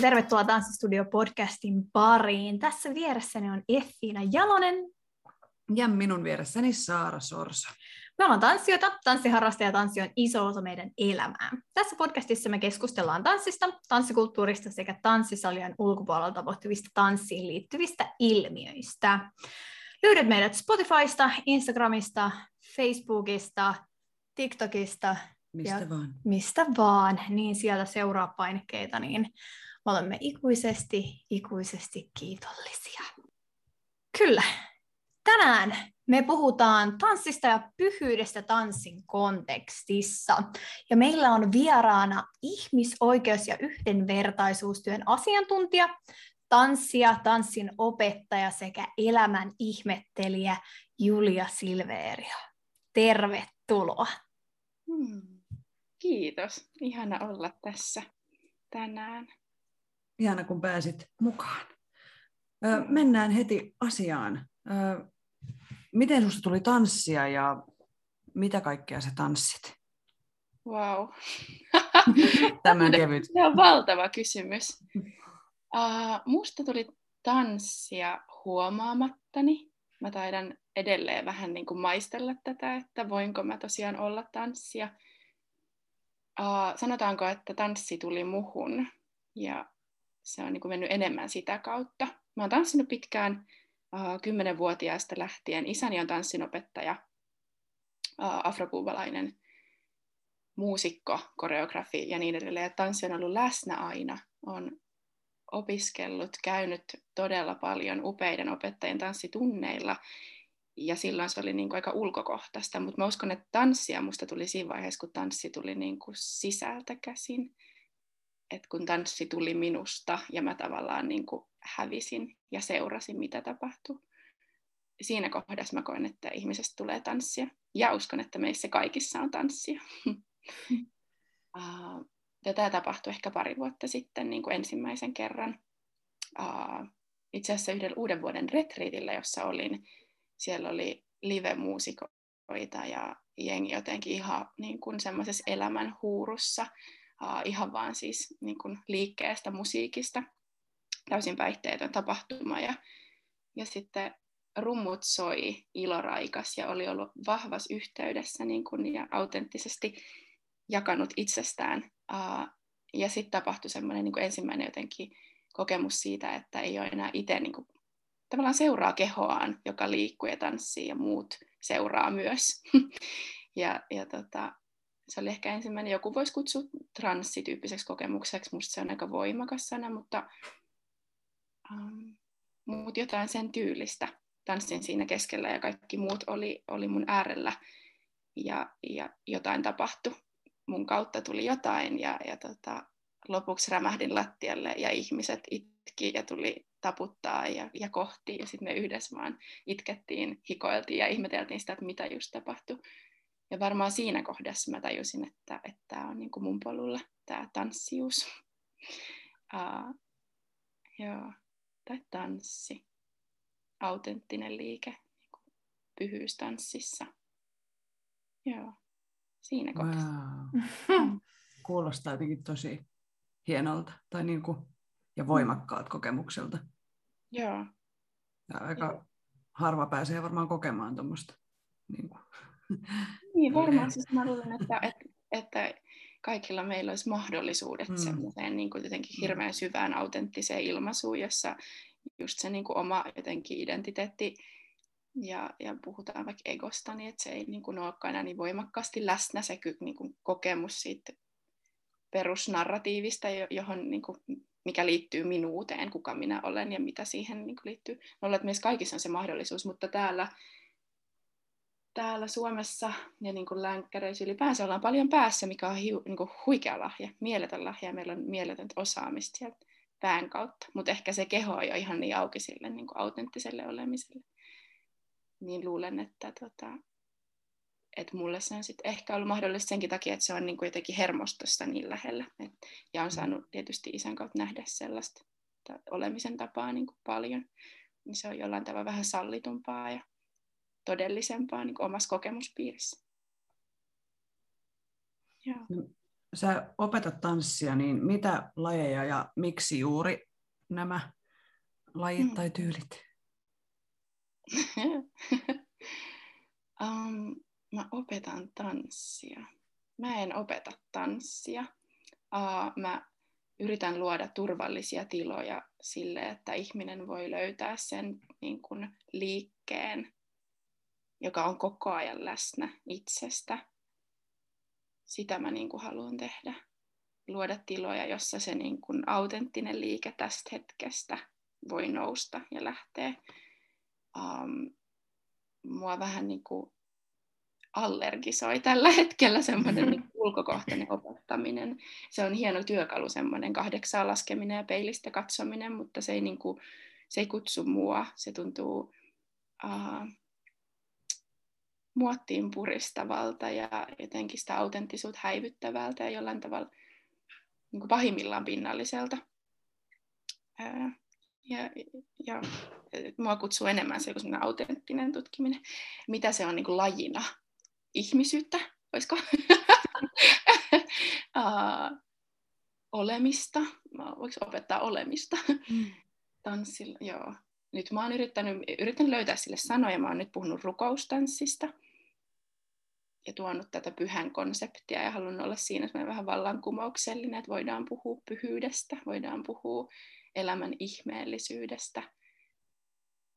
ja tervetuloa Tanssistudio-podcastin pariin. Tässä vieressäni on Effiina Jalonen. Ja minun vieressäni Saara Sorsa. Me ollaan tanssijoita, tanssiharrastaja ja tanssi on iso osa meidän elämää. Tässä podcastissa me keskustellaan tanssista, tanssikulttuurista sekä tanssisalien ulkopuolella tapahtuvista tanssiin liittyvistä ilmiöistä. Löydät meidät Spotifysta, Instagramista, Facebookista, TikTokista Mistä ja vaan. Mistä vaan, niin sieltä seuraa painikkeita, niin olemme ikuisesti, ikuisesti kiitollisia. Kyllä. Tänään me puhutaan tanssista ja pyhyydestä tanssin kontekstissa. Ja meillä on vieraana ihmisoikeus- ja yhdenvertaisuustyön asiantuntija, tanssia, tanssin opettaja sekä elämän ihmettelijä Julia Silveria. Tervetuloa. Hmm. Kiitos. Ihana olla tässä tänään. Ihana, kun pääsit mukaan. Ö, mennään heti asiaan. Ö, miten sinusta tuli tanssia ja mitä kaikkea sä tanssit? Wow. Tämä kevyt. Tämä on valtava kysymys. Uh, musta tuli tanssia huomaamattani. Mä taidan edelleen vähän niin kuin maistella tätä, että voinko mä tosiaan olla tanssia. Uh, sanotaanko, että tanssi tuli muhun ja se on niin kuin mennyt enemmän sitä kautta. Mä oon tanssinut pitkään kymmenenvuotiaasta lähtien. Isäni on tanssinopettaja, uh, afrokuubalainen muusikko, koreografi ja niin edelleen. Ja tanssi on ollut läsnä aina. On opiskellut, käynyt todella paljon upeiden opettajien tanssitunneilla. Ja silloin se oli niin kuin aika ulkokohtaista, mutta mä uskon, että tanssia musta tuli siinä vaiheessa, kun tanssi tuli niin kuin sisältä käsin että kun tanssi tuli minusta ja mä tavallaan niin kuin hävisin ja seurasin, mitä tapahtui. Siinä kohdassa mä koen, että ihmisestä tulee tanssia. Ja uskon, että meissä kaikissa on tanssia. ja tämä tapahtui ehkä pari vuotta sitten niin kuin ensimmäisen kerran. Itse asiassa yhden uuden vuoden retriitillä, jossa olin. Siellä oli live-muusikoita ja jengi jotenkin ihan niin kuin semmoisessa elämän huurussa uh, ihan vaan siis niin kuin liikkeestä, musiikista, täysin päihteetön tapahtuma. Ja, ja sitten rummut soi iloraikas ja oli ollut vahvas yhteydessä niin kuin, ja autenttisesti jakanut itsestään. Uh, ja sitten tapahtui semmoinen niin ensimmäinen jotenkin kokemus siitä, että ei ole enää itse niin kuin, tavallaan seuraa kehoaan, joka liikkuu ja tanssii ja muut seuraa myös. ja, ja tota, se oli ehkä ensimmäinen, joku voisi kutsua transsityyppiseksi kokemukseksi, musta se on aika voimakas sana, mutta um, muut jotain sen tyylistä. Tanssin siinä keskellä ja kaikki muut oli, oli mun äärellä ja, ja jotain tapahtui. Mun kautta tuli jotain ja, ja tota, lopuksi rämähdin lattialle ja ihmiset itki ja tuli taputtaa ja, ja kohti ja sitten me yhdessä vaan itkettiin, hikoiltiin ja ihmeteltiin sitä, että mitä just tapahtui. Ja varmaan siinä kohdassa mä tajusin, että tämä on niin kuin mun polulla tämä tanssius. Uh, joo, tai tanssi. Autenttinen liike niin pyhyys tanssissa. Joo, siinä kohdassa. Wow. Kuulostaa jotenkin tosi hienolta tai niin kuin, ja voimakkaat kokemukselta. Joo. Ja aika Joo. harva pääsee varmaan kokemaan tuommoista. Niin kuin niin, varmaan siis mä luulen, että, että, että kaikilla meillä olisi mahdollisuudet mm. semmoiseen niin kuin jotenkin mm. hirveän syvään autenttiseen ilmaisuun, jossa just se niin kuin oma jotenkin identiteetti ja, ja puhutaan vaikka egosta, niin että se ei niin kuin olekaan enää niin voimakkaasti läsnä se niin kuin kokemus siitä perusnarratiivista, johon, niin kuin, mikä liittyy minuuteen, kuka minä olen ja mitä siihen niin kuin liittyy. Luulen, että meissä kaikissa on se mahdollisuus, mutta täällä täällä Suomessa ja niin kuin länkkäreissä ylipäänsä ollaan paljon päässä, mikä on hiu, niin kuin huikea lahja, mieletön lahja ja meillä on mieletöntä osaamista sieltä pään kautta. Mutta ehkä se keho on jo ihan niin auki sille niin kuin autenttiselle olemiselle. Niin luulen, että, tota, että mulle se on sit ehkä ollut mahdollista senkin takia, että se on niin kuin jotenkin hermostossa niin lähellä. Et, ja on mm. saanut tietysti isän kautta nähdä sellaista olemisen tapaa niin kuin paljon. Niin se on jollain tavalla vähän sallitumpaa ja todellisempaa niin omassa kokemuspiirissä. Joo. No, sä opetat tanssia, niin mitä lajeja ja miksi juuri nämä lajit hmm. tai tyylit? um, mä opetan tanssia. Mä en opeta tanssia. Uh, mä yritän luoda turvallisia tiloja sille, että ihminen voi löytää sen niin kuin, liikkeen joka on koko ajan läsnä itsestä. Sitä mä niin kuin haluan tehdä. Luoda tiloja, jossa se niin kuin autenttinen liike tästä hetkestä voi nousta ja lähteä. Um, mua vähän niin kuin allergisoi tällä hetkellä semmoinen niin ulkokohtainen opettaminen. Se on hieno työkalu, semmoinen kahdeksaa laskeminen ja peilistä katsominen, mutta se ei, niin kuin, se ei kutsu mua. Se tuntuu uh, muottiin puristavalta ja jotenkin sitä autenttisuutta häivyttävältä ja jollain tavalla niin kuin pahimmillaan pinnalliselta. Ää, ja, ja mua kutsuu enemmän se joku autenttinen tutkiminen. Mitä se on niin kuin lajina? Ihmisyyttä, olisiko? uh, olemista. Voiko opettaa olemista? Mm. Tanssilla, joo. Nyt mä oon yrittänyt, yrittänyt löytää sille sanoja. Mä oon nyt puhunut rukoustanssista ja tuonut tätä pyhän konseptia ja halunnut olla siinä vähän vallankumouksellinen, että voidaan puhua pyhyydestä, voidaan puhua elämän ihmeellisyydestä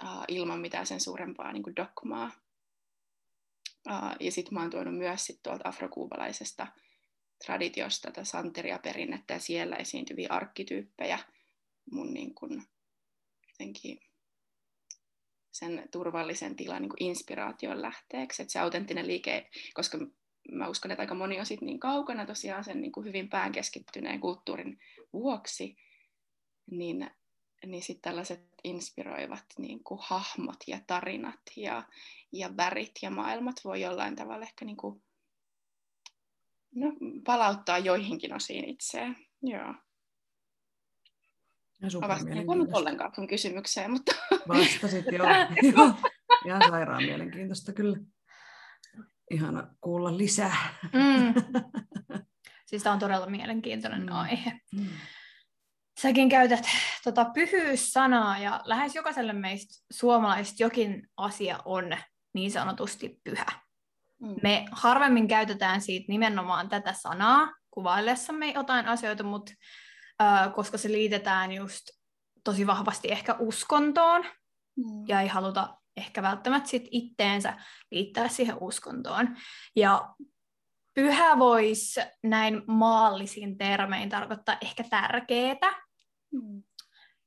uh, ilman mitään sen suurempaa niin kuin dogmaa. Uh, ja sitten mä oon tuonut myös sit tuolta afrokuubalaisesta traditiosta tätä santeria-perinnettä ja siellä esiintyviä arkkityyppejä mun niin kuin, jotenkin sen turvallisen tilan niin kuin inspiraation lähteeksi. Että se autenttinen liike, koska mä uskon, että aika moni on sit niin kaukana tosiaan sen niin kuin hyvin päänkeskittyneen kulttuurin vuoksi, niin, niin sitten tällaiset inspiroivat niin kuin hahmot ja tarinat ja, ja värit ja maailmat voi jollain tavalla ehkä niin kuin, no, palauttaa joihinkin osiin itseään. Joo. Ja Vastaan ollenkaan sun kysymykseen, mutta... Vastasit, joo. joo. Ihan sairaan mielenkiintoista kyllä. Ihana kuulla lisää. Mm. Siis tämä on todella mielenkiintoinen mm. aihe. Mm. Säkin käytät tota, pyhyyssanaa ja lähes jokaiselle meistä suomalaisista jokin asia on niin sanotusti pyhä. Mm. Me harvemmin käytetään siitä nimenomaan tätä sanaa kuvaillessamme jotain asioita, mutta koska se liitetään just tosi vahvasti ehkä uskontoon, mm. ja ei haluta ehkä välttämättä sit itteensä liittää siihen uskontoon. Ja pyhä voisi näin maallisin termein tarkoittaa ehkä tärkeää. Mm.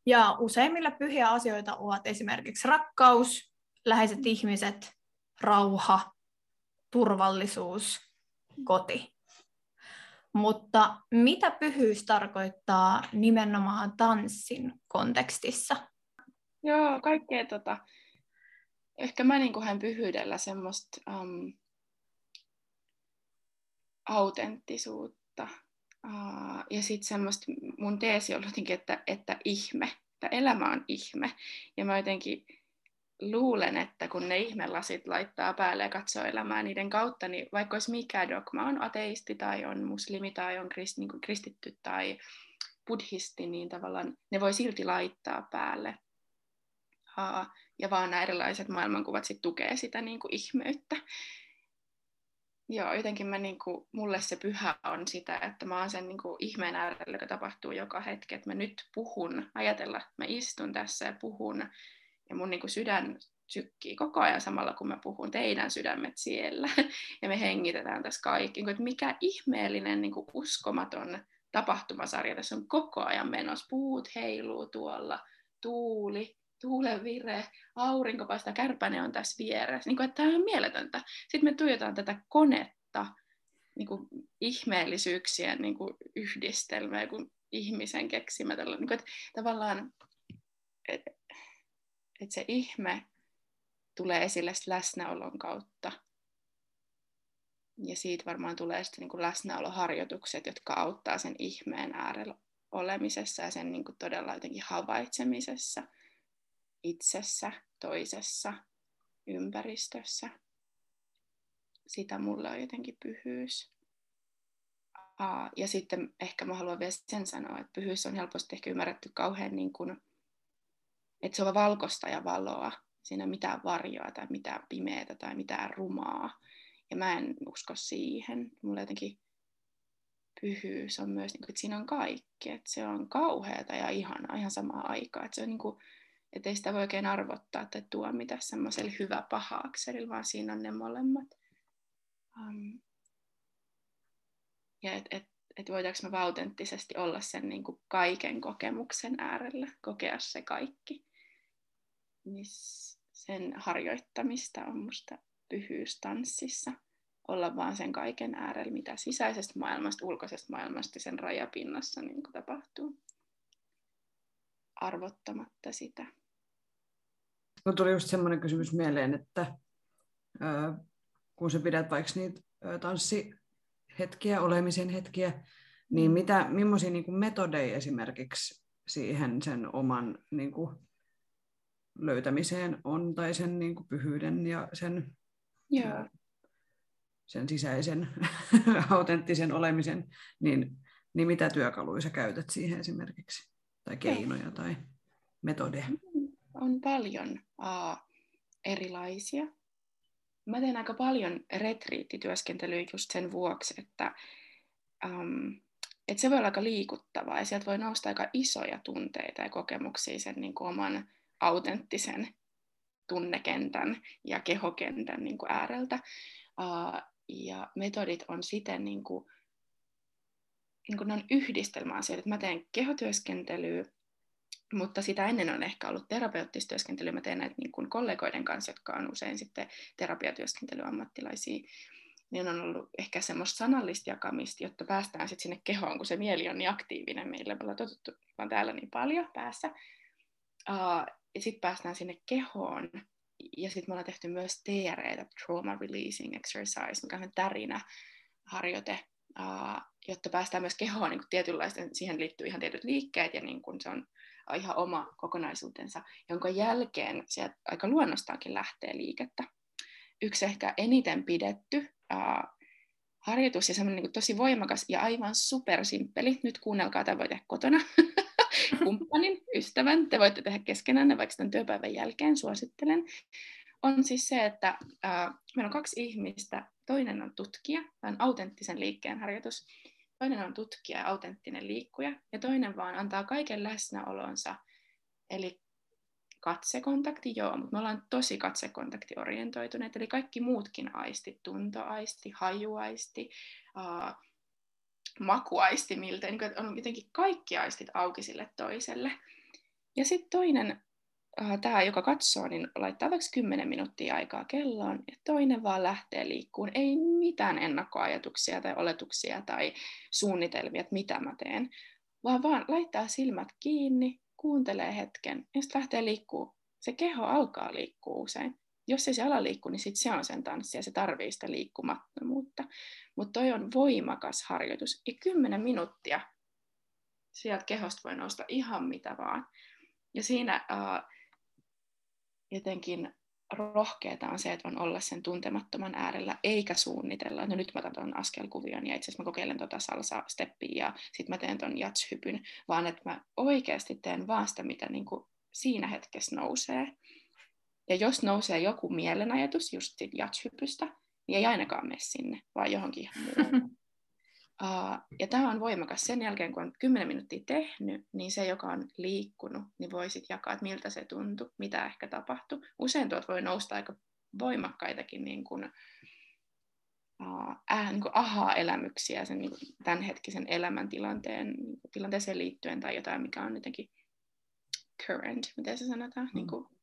Ja useimmilla pyhiä asioita ovat esimerkiksi rakkaus, läheiset mm. ihmiset, rauha, turvallisuus, koti. Mutta mitä pyhyys tarkoittaa nimenomaan tanssin kontekstissa? Joo, kaikkea tota, ehkä mä niin hän pyhyydellä semmoista um, autenttisuutta. Uh, ja sitten semmoista, mun teesi on jotenkin, että, että ihme, että elämä on ihme. Ja mä jotenkin luulen, että kun ne ihmelasit laittaa päälle ja katsoo elämää niiden kautta, niin vaikka olisi mikä dogma, on ateisti tai on muslimi tai on krist, niin kristitty tai buddhisti, niin tavallaan ne voi silti laittaa päälle. Ja vaan nämä erilaiset maailmankuvat sit tukee sitä niin kuin ihmeyttä. Joo, jotenkin mä, niin kuin, mulle se pyhä on sitä, että mä oon sen niin kuin, ihmeen äärellä, joka tapahtuu joka hetki, että mä nyt puhun, ajatella, mä istun tässä ja puhun ja mun niin kuin sydän sykkii koko ajan samalla, kun mä puhun teidän sydämet siellä. Ja me hengitetään tässä kaikki. Niin että mikä ihmeellinen niin kuin uskomaton tapahtumasarja tässä on koko ajan menossa. Puut heiluu tuolla, tuuli, tuulevire, aurinko paistaa, kärpäne on tässä vieressä. Niin kuin, että tämä on mieletöntä. Sitten me tuijotaan tätä konetta, niin kuin ihmeellisyyksien niin kuin yhdistelmä, kun ihmisen keksimä. Tällä, niin kuin, että tavallaan että et se ihme tulee esille läsnäolon kautta. Ja siitä varmaan tulee sitten niin kuin läsnäoloharjoitukset, jotka auttaa sen ihmeen äärellä olemisessa ja sen niin kuin todella jotenkin havaitsemisessa itsessä, toisessa, ympäristössä. Sitä mulle on jotenkin pyhyys. Ja sitten ehkä mä haluan vielä sen sanoa, että pyhyys on helposti ehkä ymmärretty kauhean niin kuin, että se on valkoista ja valoa. Siinä ei mitään varjoa tai mitään pimeää tai mitään rumaa. Ja mä en usko siihen. Mulla jotenkin pyhyys on myös, että siinä on kaikki. Että se on kauheata ja ihanaa ihan samaan aikaan. Että se on niin kuin, että ei sitä voi oikein arvottaa tai tuomita semmoiselle hyvä paha akselilla, vaan siinä on ne molemmat. Um, ja että et, et voidaanko me autenttisesti olla sen niin kuin kaiken kokemuksen äärellä, kokea se kaikki. Niin sen harjoittamista on musta pyhyys tanssissa. Olla vaan sen kaiken äärellä, mitä sisäisestä maailmasta, ulkoisesta maailmasta sen rajapinnassa niin tapahtuu. Arvottamatta sitä. No tuli just semmoinen kysymys mieleen, että kun sä pidät vaikka niitä tanssihetkiä, olemisen hetkiä, niin mitä, millaisia niin kuin metodeja esimerkiksi siihen sen oman niin kuin, löytämiseen on, tai sen niin kuin, pyhyyden ja sen, Joo. sen sisäisen autenttisen olemisen, niin, niin mitä työkaluja sä käytät siihen esimerkiksi, tai keinoja tai metodeja? On paljon uh, erilaisia. Mä teen aika paljon retriittityöskentelyä just sen vuoksi, että um, et se voi olla aika liikuttavaa ja sieltä voi nousta aika isoja tunteita ja kokemuksia sen niin kuin oman autenttisen tunnekentän ja kehokentän niin kuin ääreltä. Ja metodit on siten, niin kuin, niin kuin ne on yhdistelmä asioita, mä teen kehotyöskentelyä, mutta sitä ennen on ehkä ollut terapeuttista työskentelyä. Mä teen näitä niin kuin kollegoiden kanssa, jotka on usein sitten terapiatyöskentelyammattilaisia. Niin on ollut ehkä semmoista sanallista jakamista, jotta päästään sitten sinne kehoon, kun se mieli on niin aktiivinen meillä. Me ollaan totuttu vaan täällä niin paljon päässä. Uh, ja sitten päästään sinne kehoon. Ja sitten me ollaan tehty myös TRE, Trauma Releasing Exercise, mikä on tärinä harjoite, uh, jotta päästään myös kehoon niin tietynlaisten, siihen liittyy ihan tietyt liikkeet ja niin kun se on ihan oma kokonaisuutensa, jonka jälkeen sieltä aika luonnostaankin lähtee liikettä. Yksi ehkä eniten pidetty ää, harjoitus ja semmoinen niin tosi voimakas ja aivan supersimppeli. Nyt kuunnelkaa, tämä voi tehdä kotona. Kumppanin, ystävän, te voitte tehdä keskenään vaikka tämän työpäivän jälkeen, suosittelen. On siis se, että ää, meillä on kaksi ihmistä. Toinen on tutkija, tämä on autenttisen liikkeen harjoitus. Toinen on tutkija ja autenttinen liikkuja, ja toinen vaan antaa kaiken läsnäolonsa, eli katsekontakti, joo, mutta me ollaan tosi katsekontaktiorientoituneet, eli kaikki muutkin aistit, tuntoaisti, hajuaisti, makuaisti, miltä, niin on jotenkin kaikki aistit auki sille toiselle. Ja sitten toinen äh, tämä, joka katsoo, niin laittaa vaikka 10 minuuttia aikaa kelloon, ja toinen vaan lähtee liikkuun. Ei mitään ennakkoajatuksia tai oletuksia tai suunnitelmia, että mitä mä teen, vaan vaan laittaa silmät kiinni, kuuntelee hetken, ja sitten lähtee liikkuu. Se keho alkaa liikkua usein. Jos ei se ala liikkua, niin sit se on sen tanssi ja se tarvii sitä liikkumattomuutta. Mutta toi on voimakas harjoitus. Ja 10 minuuttia sieltä kehosta voi nousta ihan mitä vaan. Ja siinä uh, jotenkin rohkeeta on se, että on olla sen tuntemattoman äärellä, eikä suunnitella, no nyt mä otan tuon askelkuvion ja itse asiassa mä kokeilen tuota salsa-steppiä ja sitten mä teen tuon jatshypyn, vaan että mä oikeasti teen vaan sitä, mitä niin kuin siinä hetkessä nousee. Ja jos nousee joku mielenajatus just jatshypystä, niin ei ainakaan mene sinne, vaan johonkin ihan muuhun. Uh, ja tämä on voimakas. Sen jälkeen, kun on 10 minuuttia tehnyt, niin se, joka on liikkunut, niin voi sitten jakaa, että miltä se tuntui, mitä ehkä tapahtui. Usein tuot voi nousta aika voimakkaitakin niin kuin, uh, äh, niin kuin aha-elämyksiä sen niin kuin tämänhetkisen elämäntilanteen niin tilanteeseen liittyen tai jotain, mikä on jotenkin current, miten se sanotaan, mm. niin kuin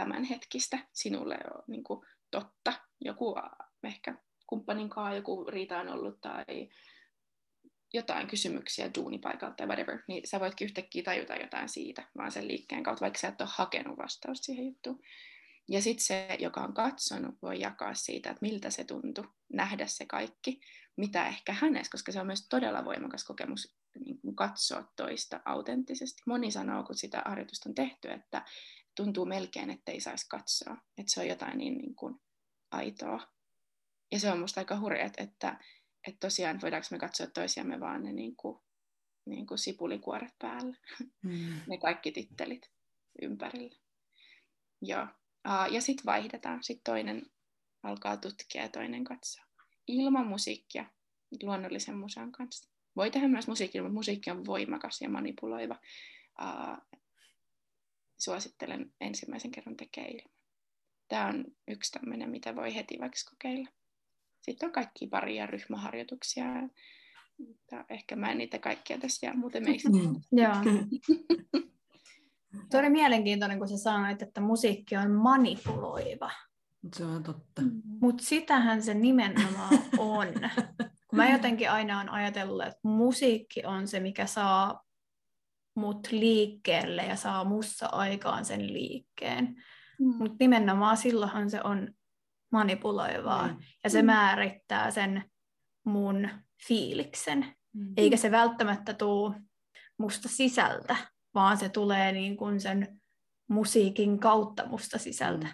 tämänhetkistä, sinulle on niin kuin totta. Joku ehkä kumppanin kanssa joku riita on ollut tai jotain kysymyksiä duunipaikalta tai whatever, niin sä voitkin yhtäkkiä tajuta jotain siitä, vaan sen liikkeen kautta, vaikka sä et ole hakenut vastausta siihen juttuun. Ja sitten se, joka on katsonut, voi jakaa siitä, että miltä se tuntui nähdä se kaikki, mitä ehkä hänessä, koska se on myös todella voimakas kokemus niin kuin katsoa toista autenttisesti. Moni sanoo, kun sitä harjoitusta on tehty, että tuntuu melkein, että ei saisi katsoa, että se on jotain niin, niin kuin aitoa. Ja se on musta aika hurja, että, että, tosiaan voidaanko me katsoa toisiamme vaan ne niin kuin, niin kuin sipulikuoret päällä, mm. ne kaikki tittelit ympärillä. Joo. Ja sitten vaihdetaan, sitten toinen alkaa tutkia ja toinen katsoa. Ilman musiikkia, luonnollisen musan kanssa. Voi tehdä myös musiikkia, mutta musiikki on voimakas ja manipuloiva. Suosittelen ensimmäisen kerran tekee ilman. Tämä on yksi tämmöinen, mitä voi heti vaikka kokeilla. Sitten on kaikki pari- ja ryhmäharjoituksia. Ehkä mä en niitä kaikkia tässä jää muuten meistä. Joo. Tuo oli mielenkiintoinen, kun sä sanoit, että musiikki on manipuloiva. Se on totta. Mutta sitähän se nimenomaan on. Kun mä jotenkin aina on ajatellut, että musiikki on se, mikä saa mut liikkeelle ja saa mussa aikaan sen liikkeen. Mm. Mutta nimenomaan silloinhan se on manipuloivaa. Mm. Ja se määrittää sen mun fiiliksen. Mm. Eikä se välttämättä tuu musta sisältä, vaan se tulee niin kuin sen musiikin kautta musta sisältä.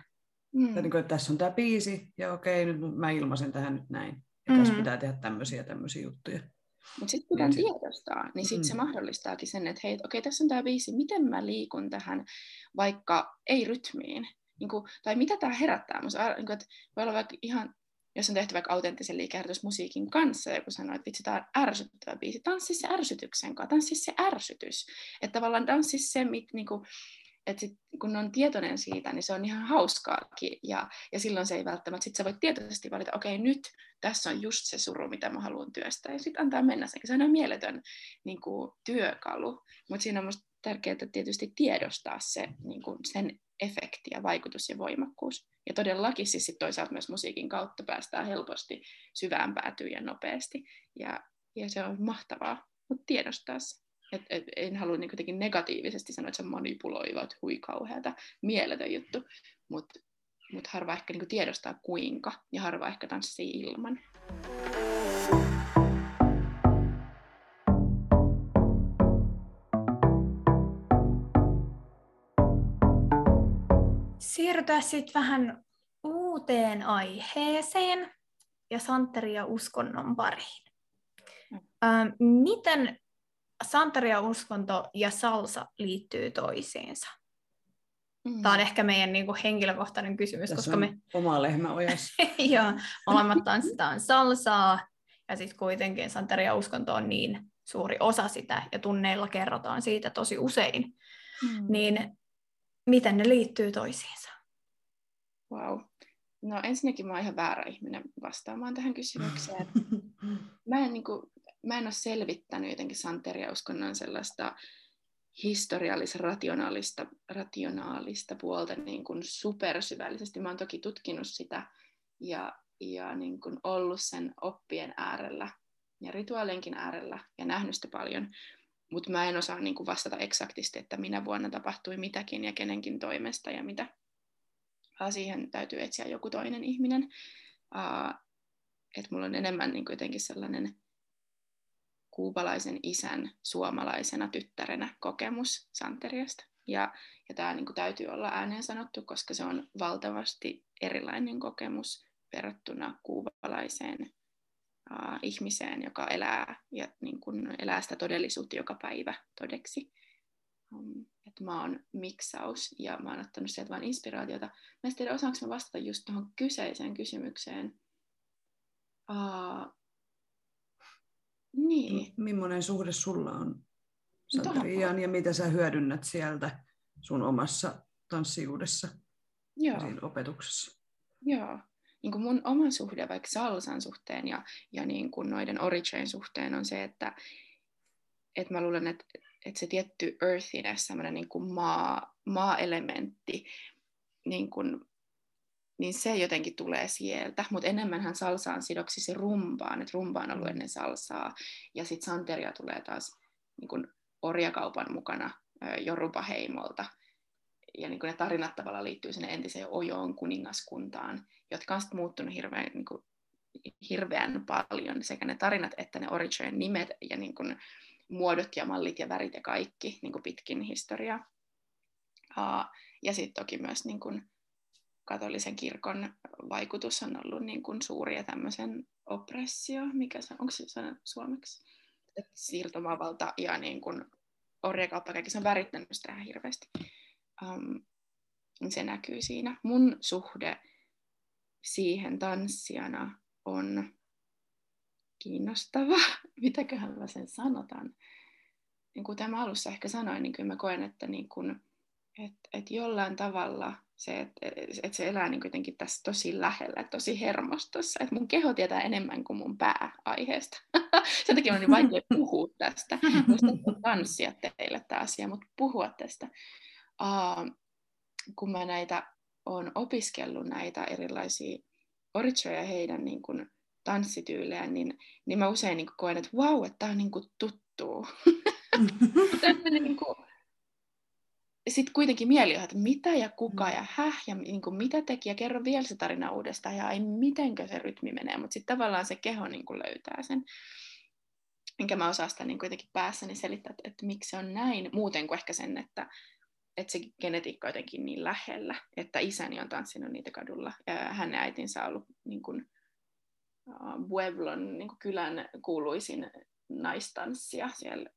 Mm. niin kuin, että tässä on tämä biisi, ja okei, nyt mä ilmaisen tähän nyt näin. Ja mm. tässä pitää tehdä tämmöisiä tämmöisiä juttuja. Mutta sitten kun on tiedostaa, niin sitten mm. se mahdollistaakin sen, että hei, okei, tässä on tämä biisi, miten mä liikun tähän vaikka ei-rytmiin? Niin kuin, tai mitä tämä herättää? Musta, niin kuin, että voi olla vaikka ihan jos on tehty vaikka autenttisen liikehdys musiikin kanssa, ja kun sanoo, että vitsi, tämä on ärsyttävä biisi, tanssi se ärsytyksen kanssa, tanssi se ärsytys. Että tavallaan tanssi se, mit, niin kuin, että sit, kun on tietoinen siitä, niin se on ihan hauskaakin, ja, ja silloin se ei välttämättä, sit sä voit tietoisesti valita, okei, okay, nyt tässä on just se suru, mitä mä haluan työstää, ja sitten antaa mennä sen, se on mieletön niin kuin, työkalu, mutta siinä on musta tärkeää tietysti tiedostaa se, niin kuin, sen efekti ja vaikutus ja voimakkuus. Ja todellakin siis sit toisaalta myös musiikin kautta päästään helposti syvään päätyyn ja nopeasti. Ja, ja se on mahtavaa, mutta tiedostaa se. Et, et, en halua niin negatiivisesti sanoa, että se on manipuloiva, että hui kauheata, mieletön juttu, mutta mut harva ehkä niin tiedostaa kuinka, ja harva ehkä tanssii ilman. siirrytään sitten vähän uuteen aiheeseen ja Santeria uskonnon pariin. Mm. Ähm, miten Santeria uskonto ja salsa liittyy toisiinsa? Mm. Tämä on ehkä meidän niin kuin, henkilökohtainen kysymys. Tässä koska me... oma lehmä ojas. Joo, molemmat tanssitaan salsaa ja sitten kuitenkin Santeria uskonto on niin suuri osa sitä ja tunneilla kerrotaan siitä tosi usein. Mm. Niin miten ne liittyy toisiinsa? Wow. No ensinnäkin mä oon ihan väärä ihminen vastaamaan tähän kysymykseen. Mä en, niin kuin, mä en ole selvittänyt jotenkin Santeria-uskonnon sellaista historiallis-rationaalista rationaalista puolta niin kuin supersyvällisesti. Mä oon toki tutkinut sitä ja, ja niin kuin ollut sen oppien äärellä ja rituaalienkin äärellä ja nähnyt sitä paljon, mutta mä en osaa niin kuin vastata eksaktisti, että minä vuonna tapahtui mitäkin ja kenenkin toimesta ja mitä siihen täytyy etsiä joku toinen ihminen. Uh, että mulla on enemmän niin jotenkin sellainen kuubalaisen isän suomalaisena tyttärenä kokemus Santeriasta. Ja, ja tämä niin täytyy olla ääneen sanottu, koska se on valtavasti erilainen kokemus verrattuna kuubalaiseen uh, ihmiseen, joka elää, ja niin kuin elää sitä todellisuutta joka päivä todeksi. Um, että mä oon miksaus ja mä oon ottanut sieltä vain inspiraatiota. Mä en tiedä, osaanko mä vastata just tuohon kyseiseen kysymykseen. Uh, niin. Millainen suhde sulla on Santeriaan ja mitä sä hyödynnät sieltä sun omassa tanssijuudessa Joo. siinä opetuksessa? Joo. Niin kuin mun oma suhde vaikka salsan suhteen ja, ja niin kuin noiden origin suhteen on se, että, että mä luulen, että että se tietty earthiness, semmoinen niin kuin maa, maa-elementti, niin, kuin, niin se jotenkin tulee sieltä, mutta enemmänhän salsa on sidoksissa rumpaan, että rumba on ollut mm. ennen salsaa, ja sitten santeria tulee taas niin kuin orjakaupan mukana Joruba-heimolta, ja niin kuin ne tarinat tavallaan liittyy sinne entiseen Ojoon kuningaskuntaan, jotka on sitten muuttunut hirveän, niin kuin, hirveän paljon, sekä ne tarinat että ne origin nimet ja niin kuin, muodot ja mallit ja värit ja kaikki niin pitkin historiaa. Uh, ja sitten toki myös niin kuin, katolisen kirkon vaikutus on ollut niin kuin, suuri ja tämmöisen oppressio, mikä se, onko se suomeksi? Siirtomaavalta ja niin kuin, orjakauppa, kaikki se on värittänyt sitä hirveästi. Um, se näkyy siinä. Mun suhde siihen tanssijana on kiinnostava. Mitäköhän mä sen sanotan? Niin kuten mä alussa ehkä sanoin, niin kyllä mä koen, että niin kun, et, et jollain tavalla se, että et se elää niin jotenkin tässä tosi lähellä, tosi hermostossa. Että mun keho tietää enemmän kuin mun pää aiheesta. Sen takia on niin vaikea puhua tästä. Musta tanssia teille tämä asia, mutta puhua tästä. Uh, kun mä näitä on opiskellut näitä erilaisia orichoja heidän niin kun, tanssityylejä, niin, niin mä usein niin koen, että vau, wow, että tämä on niin tuttuu. niin kuin, sitten kuitenkin mieli on, että mitä ja kuka mm. ja häh ja niin kuin, mitä teki ja kerro vielä se tarina uudestaan ja ei mitenkö se rytmi menee, mutta sitten tavallaan se keho niin kuin löytää sen. Enkä mä osaa sitä niin kuitenkin päässäni selittää, että, että miksi se on näin, muuten kuin ehkä sen, että, että se genetiikka on jotenkin niin lähellä, että isäni on tanssinut niitä kadulla ja hänen äitinsä on ollut niin kuin, Pueblon niin kylän kuuluisin naistanssia siellä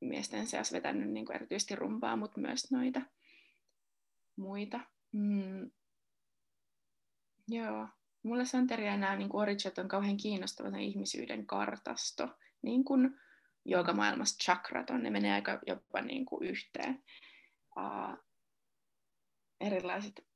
miesten seassa vetänyt niin kuin erityisesti rumpaa, mutta myös noita muita. Mm. Joo. Mulle Santeria nämä niin origit on kauhean kiinnostava ihmisyyden kartasto. Niin kuin maailmassa chakrat on, ne menee aika jopa niin kuin yhteen. Uh, erilaiset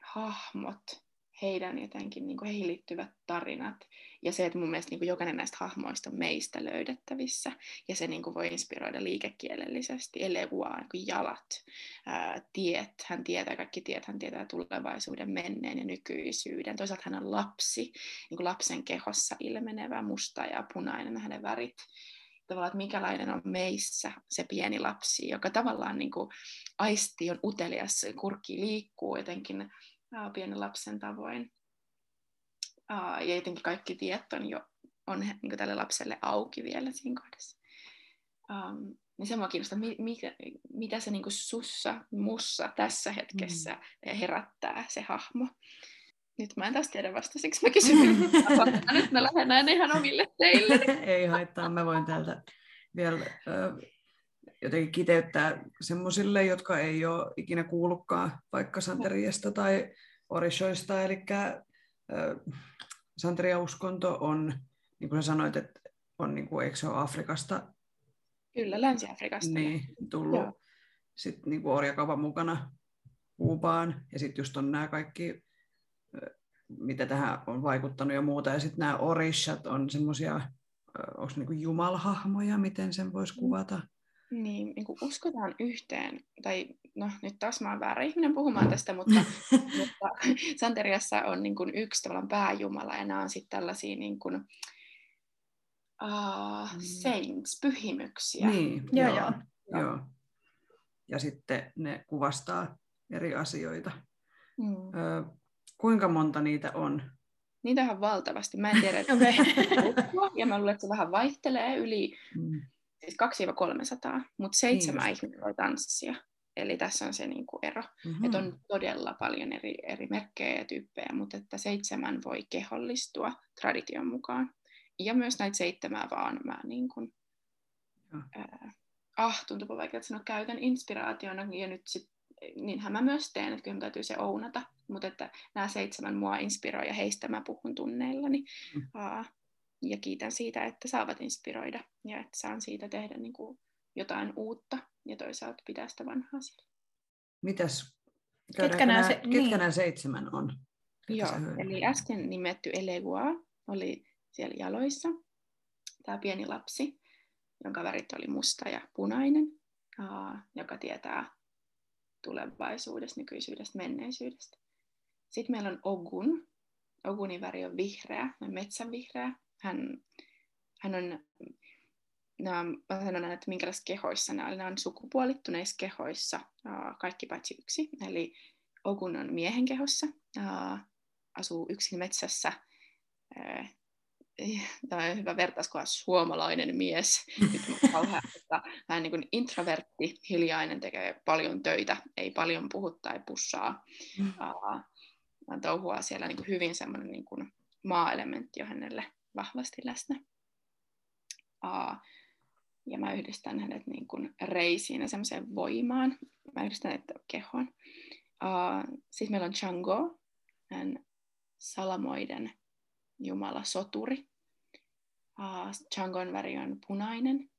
hahmot, heidän jotenkin niin kuin heihin liittyvät tarinat ja se, että mun mielestä niin kuin jokainen näistä hahmoista on meistä löydettävissä ja se niin kuin voi inspiroida liikekielellisesti. Elevua, niin jalat, ää, tiet, hän tietää kaikki tiet, hän tietää tulevaisuuden, menneen ja nykyisyyden. Toisaalta hän on lapsi, niin kuin lapsen kehossa ilmenevä musta ja punainen hänen värit tavallaan, että mikälainen on meissä se pieni lapsi, joka tavallaan niin kuin aisti on utelias, kurkki liikkuu jotenkin pienen lapsen tavoin. Ja jotenkin kaikki tiet on jo on niin tälle lapselle auki vielä siinä kohdassa. Um, niin se mua kiinnostaa, mikä, mitä se niin sussa, mussa tässä hetkessä mm. herättää se hahmo. Nyt mä en taas tiedä vastasiksi, mä kysyn, nyt mä lähden ihan omille teille. Ei haittaa, mä voin täältä vielä jotenkin kiteyttää semmoisille, jotka ei ole ikinä kuullutkaan vaikka Santeriasta tai Orishoista, eli Santeria-uskonto on, niin kuin sanoit, että on, niin kuin, eikö se ole Afrikasta? Kyllä, Länsi-Afrikasta. Niin, tullut sitten niin orjakaupan mukana Kuubaan, ja sitten just on nämä kaikki, mitä tähän on vaikuttanut ja muuta, ja sitten nämä orishat on semmoisia, onko niin jumalhahmoja, miten sen voisi mm. kuvata? Niin, niin kuin uskotaan yhteen, tai no nyt taas mä oon väärä ihminen puhumaan tästä, mutta, mutta Santeriassa on niin kuin yksi tavallaan pääjumala, ja nämä on sitten tällaisia niin kuin, uh, saints, pyhimyksiä. Niin, joo, joo. joo. joo. Ja sitten ne kuvastaa eri asioita. Mm. Ö, kuinka monta niitä on? Niitä on valtavasti. Mä en tiedä, että okay. ja mä luulen, että se vähän vaihtelee yli mm siis 200-300, mutta seitsemän niin ihmistä voi tanssia. Eli tässä on se niin kuin ero, mm-hmm. että on todella paljon eri, eri merkkejä ja tyyppejä, mutta että seitsemän voi kehollistua tradition mukaan. Ja myös näitä seitsemää vaan mä niin kuin, ää, ah, tuntuu vaikealta sanoa, käytän inspiraationa ja nyt sit, niinhän mä myös teen, että kyllä täytyy se ounata, mutta että nämä seitsemän mua inspiroi ja heistä mä puhun tunneillani. Mm. Uh, ja kiitän siitä, että saavat inspiroida ja että saan siitä tehdä niin kuin jotain uutta ja toisaalta pitää sitä vanhaa siellä. Mitäs? Ketkä nämä, se, ketkä niin. nämä seitsemän on? Joo, eli äsken nimetty Elegua oli siellä jaloissa, tämä pieni lapsi. jonka värit oli musta ja punainen, uh, joka tietää tulevaisuudesta, nykyisyydestä, menneisyydestä. Sitten meillä on Ogun. Ogunin väri on vihreä, metsän vihreä. Hän, hän on, nämä, mä sanon aina, että minkälaisissa kehoissa nämä, nämä on sukupuolittuneissa kehoissa, kaikki paitsi yksi. Eli Ogun on miehen kehossa, asuu yksin metsässä, tämä on hyvä vertauskuva, suomalainen mies, kauhean, että hän niin kuin introvertti, hiljainen, tekee paljon töitä, ei paljon puhu tai pussaa, mm. uh, touhua siellä niin kuin hyvin semmoinen niin kuin maa-elementti on hänelle vahvasti läsnä. Uh, ja mä yhdistän hänet niin kuin reisiin ja semmoiseen voimaan. Mä yhdistän hänet kehoon. Sitten meillä on Chango, hän salamoiden Jumala soturi. Uh, Changon väri on punainen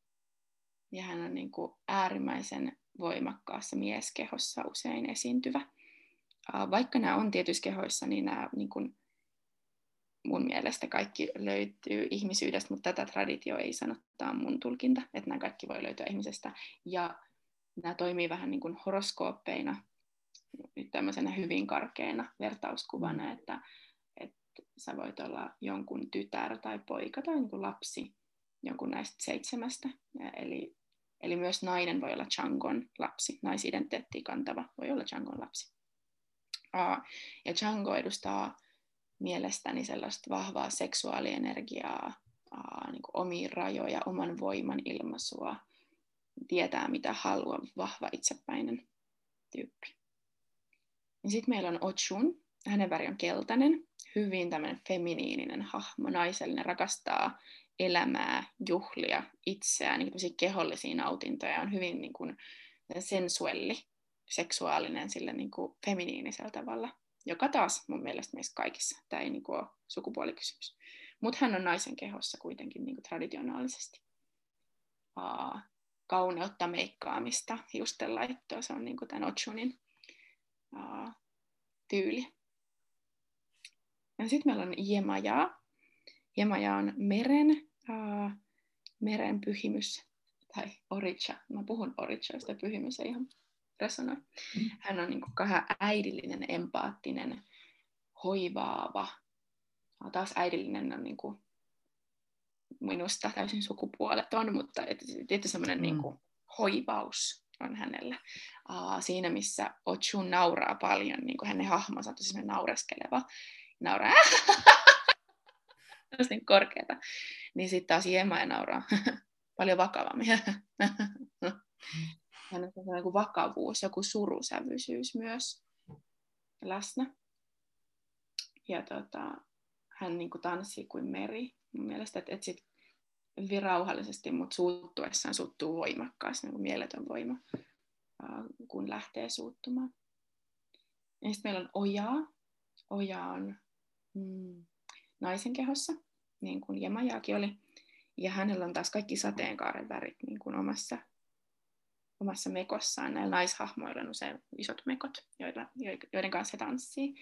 ja hän on niin kuin äärimmäisen voimakkaassa mieskehossa usein esiintyvä. Vaikka nämä on tietyissä kehoissa, niin nämä niin kuin, mun mielestä kaikki löytyy ihmisyydestä, mutta tätä traditio ei sano, tämä on mun tulkinta, että nämä kaikki voi löytyä ihmisestä. Ja nämä toimii vähän niin kuin horoskooppeina, tämmöisenä hyvin karkeana vertauskuvana, mm. että sä voit olla jonkun tytär tai poika tai niin kuin lapsi jonkun näistä seitsemästä. Eli, eli myös nainen voi olla Changon lapsi, naisidentiteettiä kantava voi olla Changon lapsi. Ja Chango edustaa mielestäni sellaista vahvaa seksuaalienergiaa, niin kuin omia rajoja, oman voiman ilmaisua, tietää mitä haluaa, vahva itsepäinen tyyppi. Sitten meillä on Ochun, hänen väri on keltainen, hyvin tämmöinen feminiininen hahmo, naisellinen, rakastaa elämää, juhlia, itseään, niin kehollisia nautintoja, on hyvin niin kuin sensuelli, seksuaalinen sillä niin kuin feminiinisellä tavalla, joka taas mun mielestä meissä kaikissa, tämä ei niin kuin ole sukupuolikysymys. Mutta hän on naisen kehossa kuitenkin niin kuin traditionaalisesti. Aa, kauneutta, meikkaamista, hiustenlaittoa, se on niin kuin tämän Ochunin aa, tyyli. Ja sitten meillä on Jemaja. Jemaja on meren, uh, meren pyhimys, tai Oritsa. Mä puhun Oritsaista, pyhimys ei ihan resonoi. Mm. Hän on niin kuin äidillinen, empaattinen, hoivaava. Taas äidillinen on niin kuin minusta täysin sukupuoleton, mutta tietysti semmoinen mm. niin kuin hoivaus on hänellä. Uh, siinä, missä Ochun nauraa paljon, niin kuin hänen hahmonsa on tosi naureskeleva, nauraa. Olisi niin korkeata. Niin sitten taas Jema nauraa paljon vakavammin. Hän on joku vakavuus, joku surusävyisyys myös läsnä. Ja tota, hän niin kuin tanssii kuin meri. Mun mielestä, että et sit hyvin rauhallisesti, mutta suuttuessaan suuttuu voimakkaasti, niin kuin mieletön voima, kun lähtee suuttumaan. Ja sitten meillä on ojaa. Oja on mm, naisen kehossa, niin kuin Jemajaakin oli. Ja hänellä on taas kaikki sateenkaaren värit niin kuin omassa, omassa mekossaan. Näillä naishahmoilla on usein isot mekot, joilla, joiden kanssa he tanssii.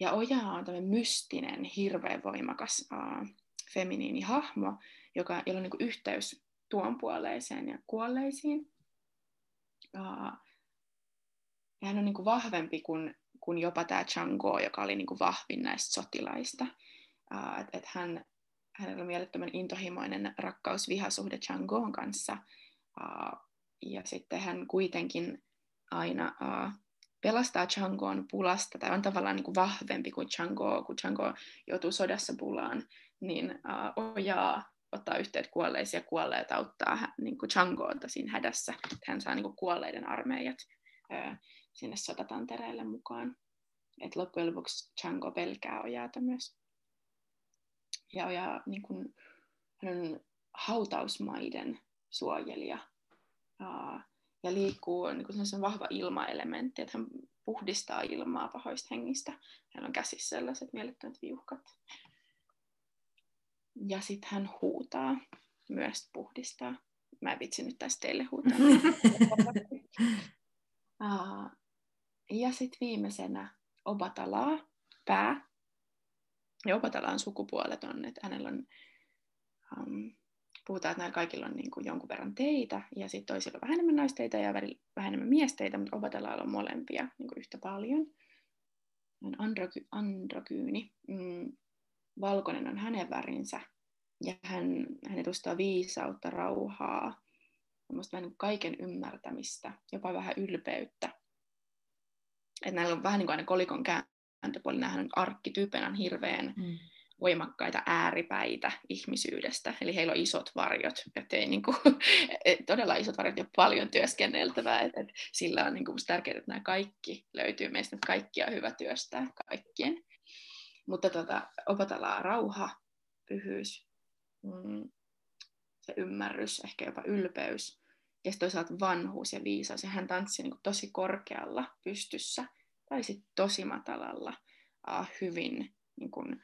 Ja Oja on tämmöinen mystinen, hirveän voimakas uh, feminiini hahmo, joka, jolla on niin kuin yhteys tuon puoleiseen ja kuolleisiin. Uh, ja hän on niin kuin vahvempi kuin kuin jopa tämä Chango, joka oli niin kuin vahvin näistä sotilaista. Uh, että et hän, hänellä on mielettömän intohimoinen rakkaus-vihasuhde Changoon kanssa. Uh, ja sitten hän kuitenkin aina uh, pelastaa Changoon pulasta, tai on tavallaan niin kuin vahvempi kuin Chango, kun Chango joutuu sodassa pulaan, niin uh, ojaa ottaa yhteyttä kuolleisiin ja kuolleet auttaa niin kuin Changoota siinä hädässä. Hän saa niin kuin kuolleiden armeijat uh, sinne sotatantereelle mukaan. Et loppujen lopuksi Chango pelkää Ojaata myös. Ja Oja niin kun, hän on hautausmaiden suojelija ja liikkuu niin kun se on vahva ilmaelementti, että hän puhdistaa ilmaa pahoista hengistä. Hän on käsissä sellaiset mielettömät viuhkat. Ja sitten hän huutaa, myös puhdistaa. Mä en vitsi nyt tästä teille huutaa. Ja sitten viimeisenä Obatalaa, pää. Ja Obatala on sukupuoleton, että hänellä on um, puhutaan, että näillä kaikilla on niin kuin jonkun verran teitä, ja sitten toisilla on vähän enemmän naisteita ja vähän enemmän miesteitä, mutta Obatelalla on molempia niin kuin yhtä paljon. Androky- androkyyni. Mm, valkoinen on hänen värinsä, ja hän, hän edustaa viisautta, rauhaa, vähän niin kaiken ymmärtämistä, jopa vähän ylpeyttä. Että näillä on vähän niin kuin aina kolikon kääntöpuoli, nämähän on arkkityyppeinä hirveän mm voimakkaita ääripäitä ihmisyydestä. Eli heillä on isot varjot, että ei niin kuin, todella isot varjot ja paljon työskenneltävää. Et, et sillä on niin kuin tärkeää, että nämä kaikki löytyy meistä, että kaikkia on hyvä työstää kaikkien. Mutta tota, opetellaan rauha, pyhyys, mm, se ymmärrys, ehkä jopa ylpeys. Ja sitten toisaalta vanhuus ja viisaus. Ja hän tanssi niin kuin tosi korkealla pystyssä tai sitten tosi matalalla, hyvin niin kuin,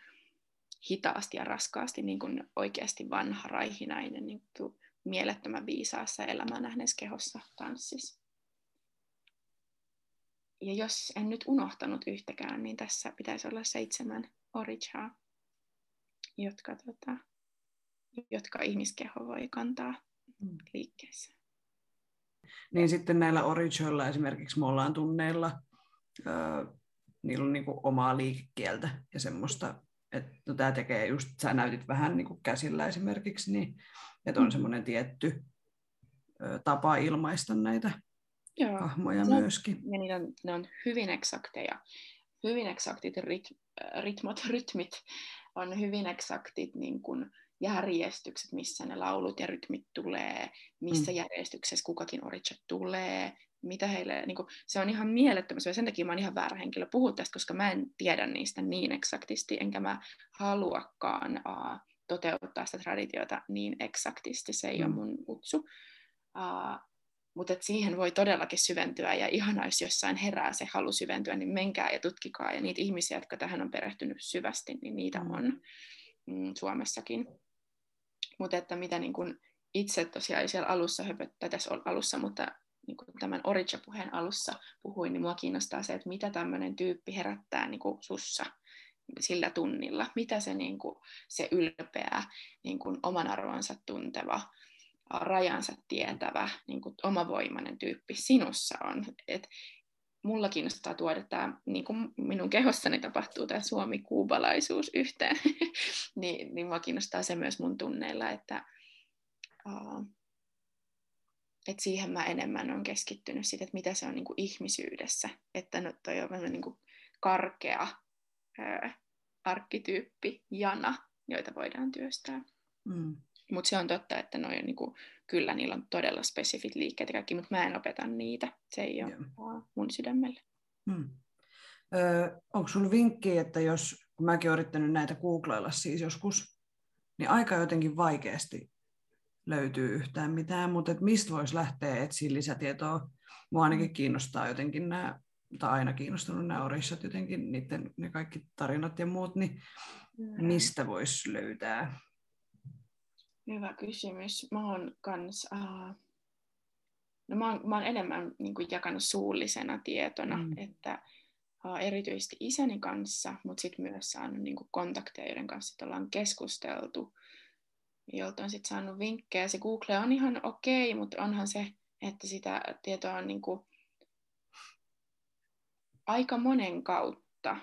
hitaasti ja raskaasti niin kuin oikeasti vanha raihinainen niin kuin mielettömän viisaassa elämää nähneessä kehossa tanssissa. Ja jos en nyt unohtanut yhtäkään, niin tässä pitäisi olla seitsemän orichaa, jotka, tota, jotka ihmiskeho voi kantaa mm. liikkeessä. Niin sitten näillä orichoilla esimerkiksi me ollaan tunneilla, öö, niillä on niinku omaa liikekieltä ja semmoista että no, tämä tekee just, sä näytit vähän niin kuin käsillä esimerkiksi, niin, että on mm. semmoinen tietty ö, tapa ilmaista näitä Joo. hahmoja no, myöskin. Ja niitä on, ne on hyvin eksakteja, hyvin eksaktit rit, ritmot, rytmit, on hyvin eksaktit niin kuin järjestykset, missä ne laulut ja rytmit tulee, missä mm. järjestyksessä kukakin orichat tulee, mitä heille, niin kuin, se on ihan mielettömästi, ja sen takia mä oon ihan väärä henkilö puhua tästä, koska mä en tiedä niistä niin eksaktisti, enkä mä haluakaan uh, toteuttaa sitä traditiota niin eksaktisti, se ei mm. ole mun kutsu. Uh, mutta siihen voi todellakin syventyä, ja ihan jos jossain herää se halu syventyä, niin menkää ja tutkikaa, ja niitä ihmisiä, jotka tähän on perehtynyt syvästi, niin niitä mm. on mm, Suomessakin. Mutta että mitä niin kun itse tosiaan siellä alussa höpöttää, tässä alussa, mutta niin kuin tämän Origin-puheen alussa puhuin, niin mua kiinnostaa se, että mitä tämmöinen tyyppi herättää niin kuin sussa sillä tunnilla. Mitä se, niin kuin, se ylpeä, niin kuin oman arvonsa tunteva, rajansa tietävä, niin kuin omavoimainen tyyppi sinussa on. Et mulla kiinnostaa tuoda tämä, niin kuin minun kehossani tapahtuu tämä suomi-kuubalaisuus yhteen, niin, niin mua kiinnostaa se myös mun tunneilla, että uh, et siihen mä enemmän on keskittynyt siitä, että mitä se on niin kuin ihmisyydessä. Että no, toi on niin kuin karkea ää, arkkityyppi, jana, joita voidaan työstää. Mm. Mutta se on totta, että noi on niinku, kyllä niillä on todella spesifit liikkeet ja kaikki, mutta mä en opeta niitä. Se ei ole yeah. mun sydämelle. Mm. Öö, onko sinulla vinkki, että jos, kun mäkin olen yrittänyt näitä googlailla siis joskus, niin aika jotenkin vaikeasti löytyy yhtään mitään, mutta et mistä voisi lähteä etsiä lisätietoa? Mua ainakin kiinnostaa jotenkin nämä, tai aina kiinnostunut nämä orissat jotenkin, niiden, ne kaikki tarinat ja muut, niin mistä voisi löytää? Hyvä kysymys. Mä oon kans, uh, no mä oon, mä oon enemmän niin kuin jakanut suullisena tietona, mm. että uh, erityisesti isäni kanssa, mutta sitten myös saanut niin kuin kontakteja, joiden kanssa ollaan keskusteltu jolta on sitten saanut vinkkejä. Se Google on ihan okei, okay, mutta onhan se, että sitä tietoa on niin kuin aika monen kautta,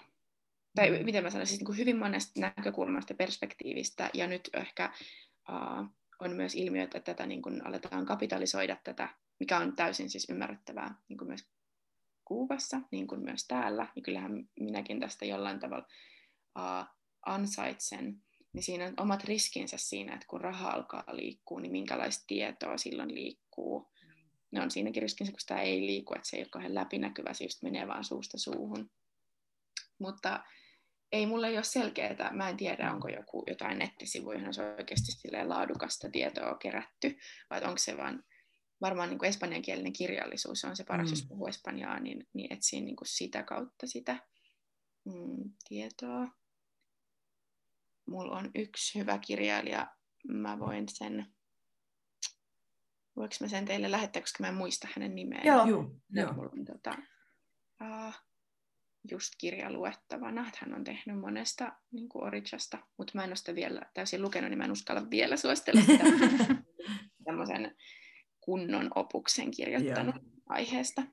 tai mm. miten mä sanoisin, niin kuin hyvin monesta näkökulmasta ja perspektiivistä, ja nyt ehkä uh, on myös ilmiö, että tätä niin kuin aletaan kapitalisoida tätä, mikä on täysin siis ymmärrettävää niin kuin myös Kuubassa, niin kuin myös täällä, niin kyllähän minäkin tästä jollain tavalla uh, ansaitsen niin siinä on omat riskinsä siinä, että kun raha alkaa liikkua, niin minkälaista tietoa silloin liikkuu. Ne on siinäkin riskinsä, kun sitä ei liiku, että se ei ole kauhean läpinäkyvä, se just menee vaan suusta suuhun. Mutta ei mulle ole selkeää, mä en tiedä, onko joku jotain nettisivuja, jossa on oikeasti laadukasta tietoa kerätty, vai onko se vaan varmaan niin kuin espanjankielinen kirjallisuus on se paras, mm. jos puhuu espanjaa, niin, niin etsii niin kuin sitä kautta sitä mm, tietoa mulla on yksi hyvä kirjailija, mä voin sen, voinko mä sen teille lähettää, koska mä en muista hänen nimeään. Joo, joo. joo. Mulla on, tota, uh, just kirja luettavana. Että hän on tehnyt monesta niin kuin Orichasta, mutta mä en ole sitä vielä täysin lukenut, niin mä en uskalla vielä suositella sitä tämmöisen kunnon opuksen kirjoittanut yeah. aiheesta.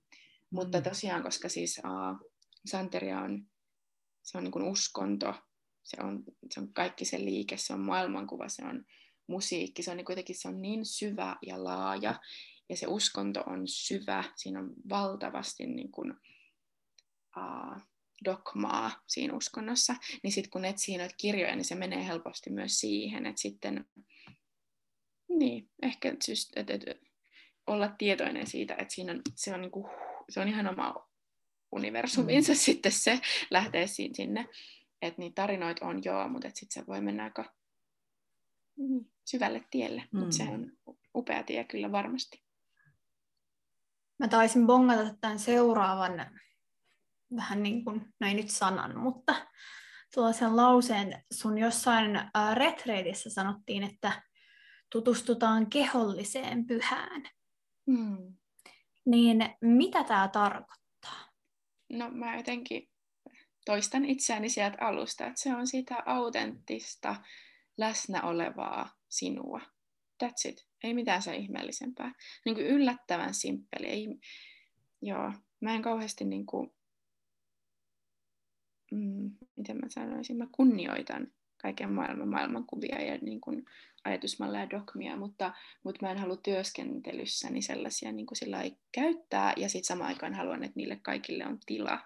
Mutta mm. tosiaan, koska siis uh, Santeria on, se on niin kuin uskonto, se on, se on kaikki se liike, se on maailmankuva, se on musiikki, se on niin kuitenkin se on niin syvä ja laaja, ja se uskonto on syvä, siinä on valtavasti niin kuin, uh, dogmaa siinä uskonnossa, niin sitten kun etsii noita kirjoja, niin se menee helposti myös siihen, että sitten, niin, ehkä just, et, et, olla tietoinen siitä, että siinä on, se, on niinku, se on ihan oma universuminsa mm. sitten se lähtee sinne, että niitä tarinoita on joo, mutta sitten se voi mennä aika mm, syvälle tielle, mm. mutta se on upea tie kyllä varmasti. Mä taisin bongata tämän seuraavan vähän niin kuin, no ei nyt sanan, mutta tuollaisen lauseen sun jossain äh, retreitissä sanottiin, että tutustutaan keholliseen pyhään. Hmm. Niin mitä tämä tarkoittaa? No mä jotenkin toistan itseäni sieltä alusta, että se on sitä autenttista, läsnä olevaa sinua. That's it. Ei mitään se ihmeellisempää. Niin kuin yllättävän simppeli. Ei, joo, mä en kauheasti niin kuin mm, miten mä sanoisin, mä kunnioitan kaiken maailman maailmankuvia ja niin kuin ajatusmalleja ja dogmia, mutta, mutta mä en halua työskentelyssäni sellaisia niin kuin sillä käyttää ja sitten samaan aikaan haluan, että niille kaikille on tila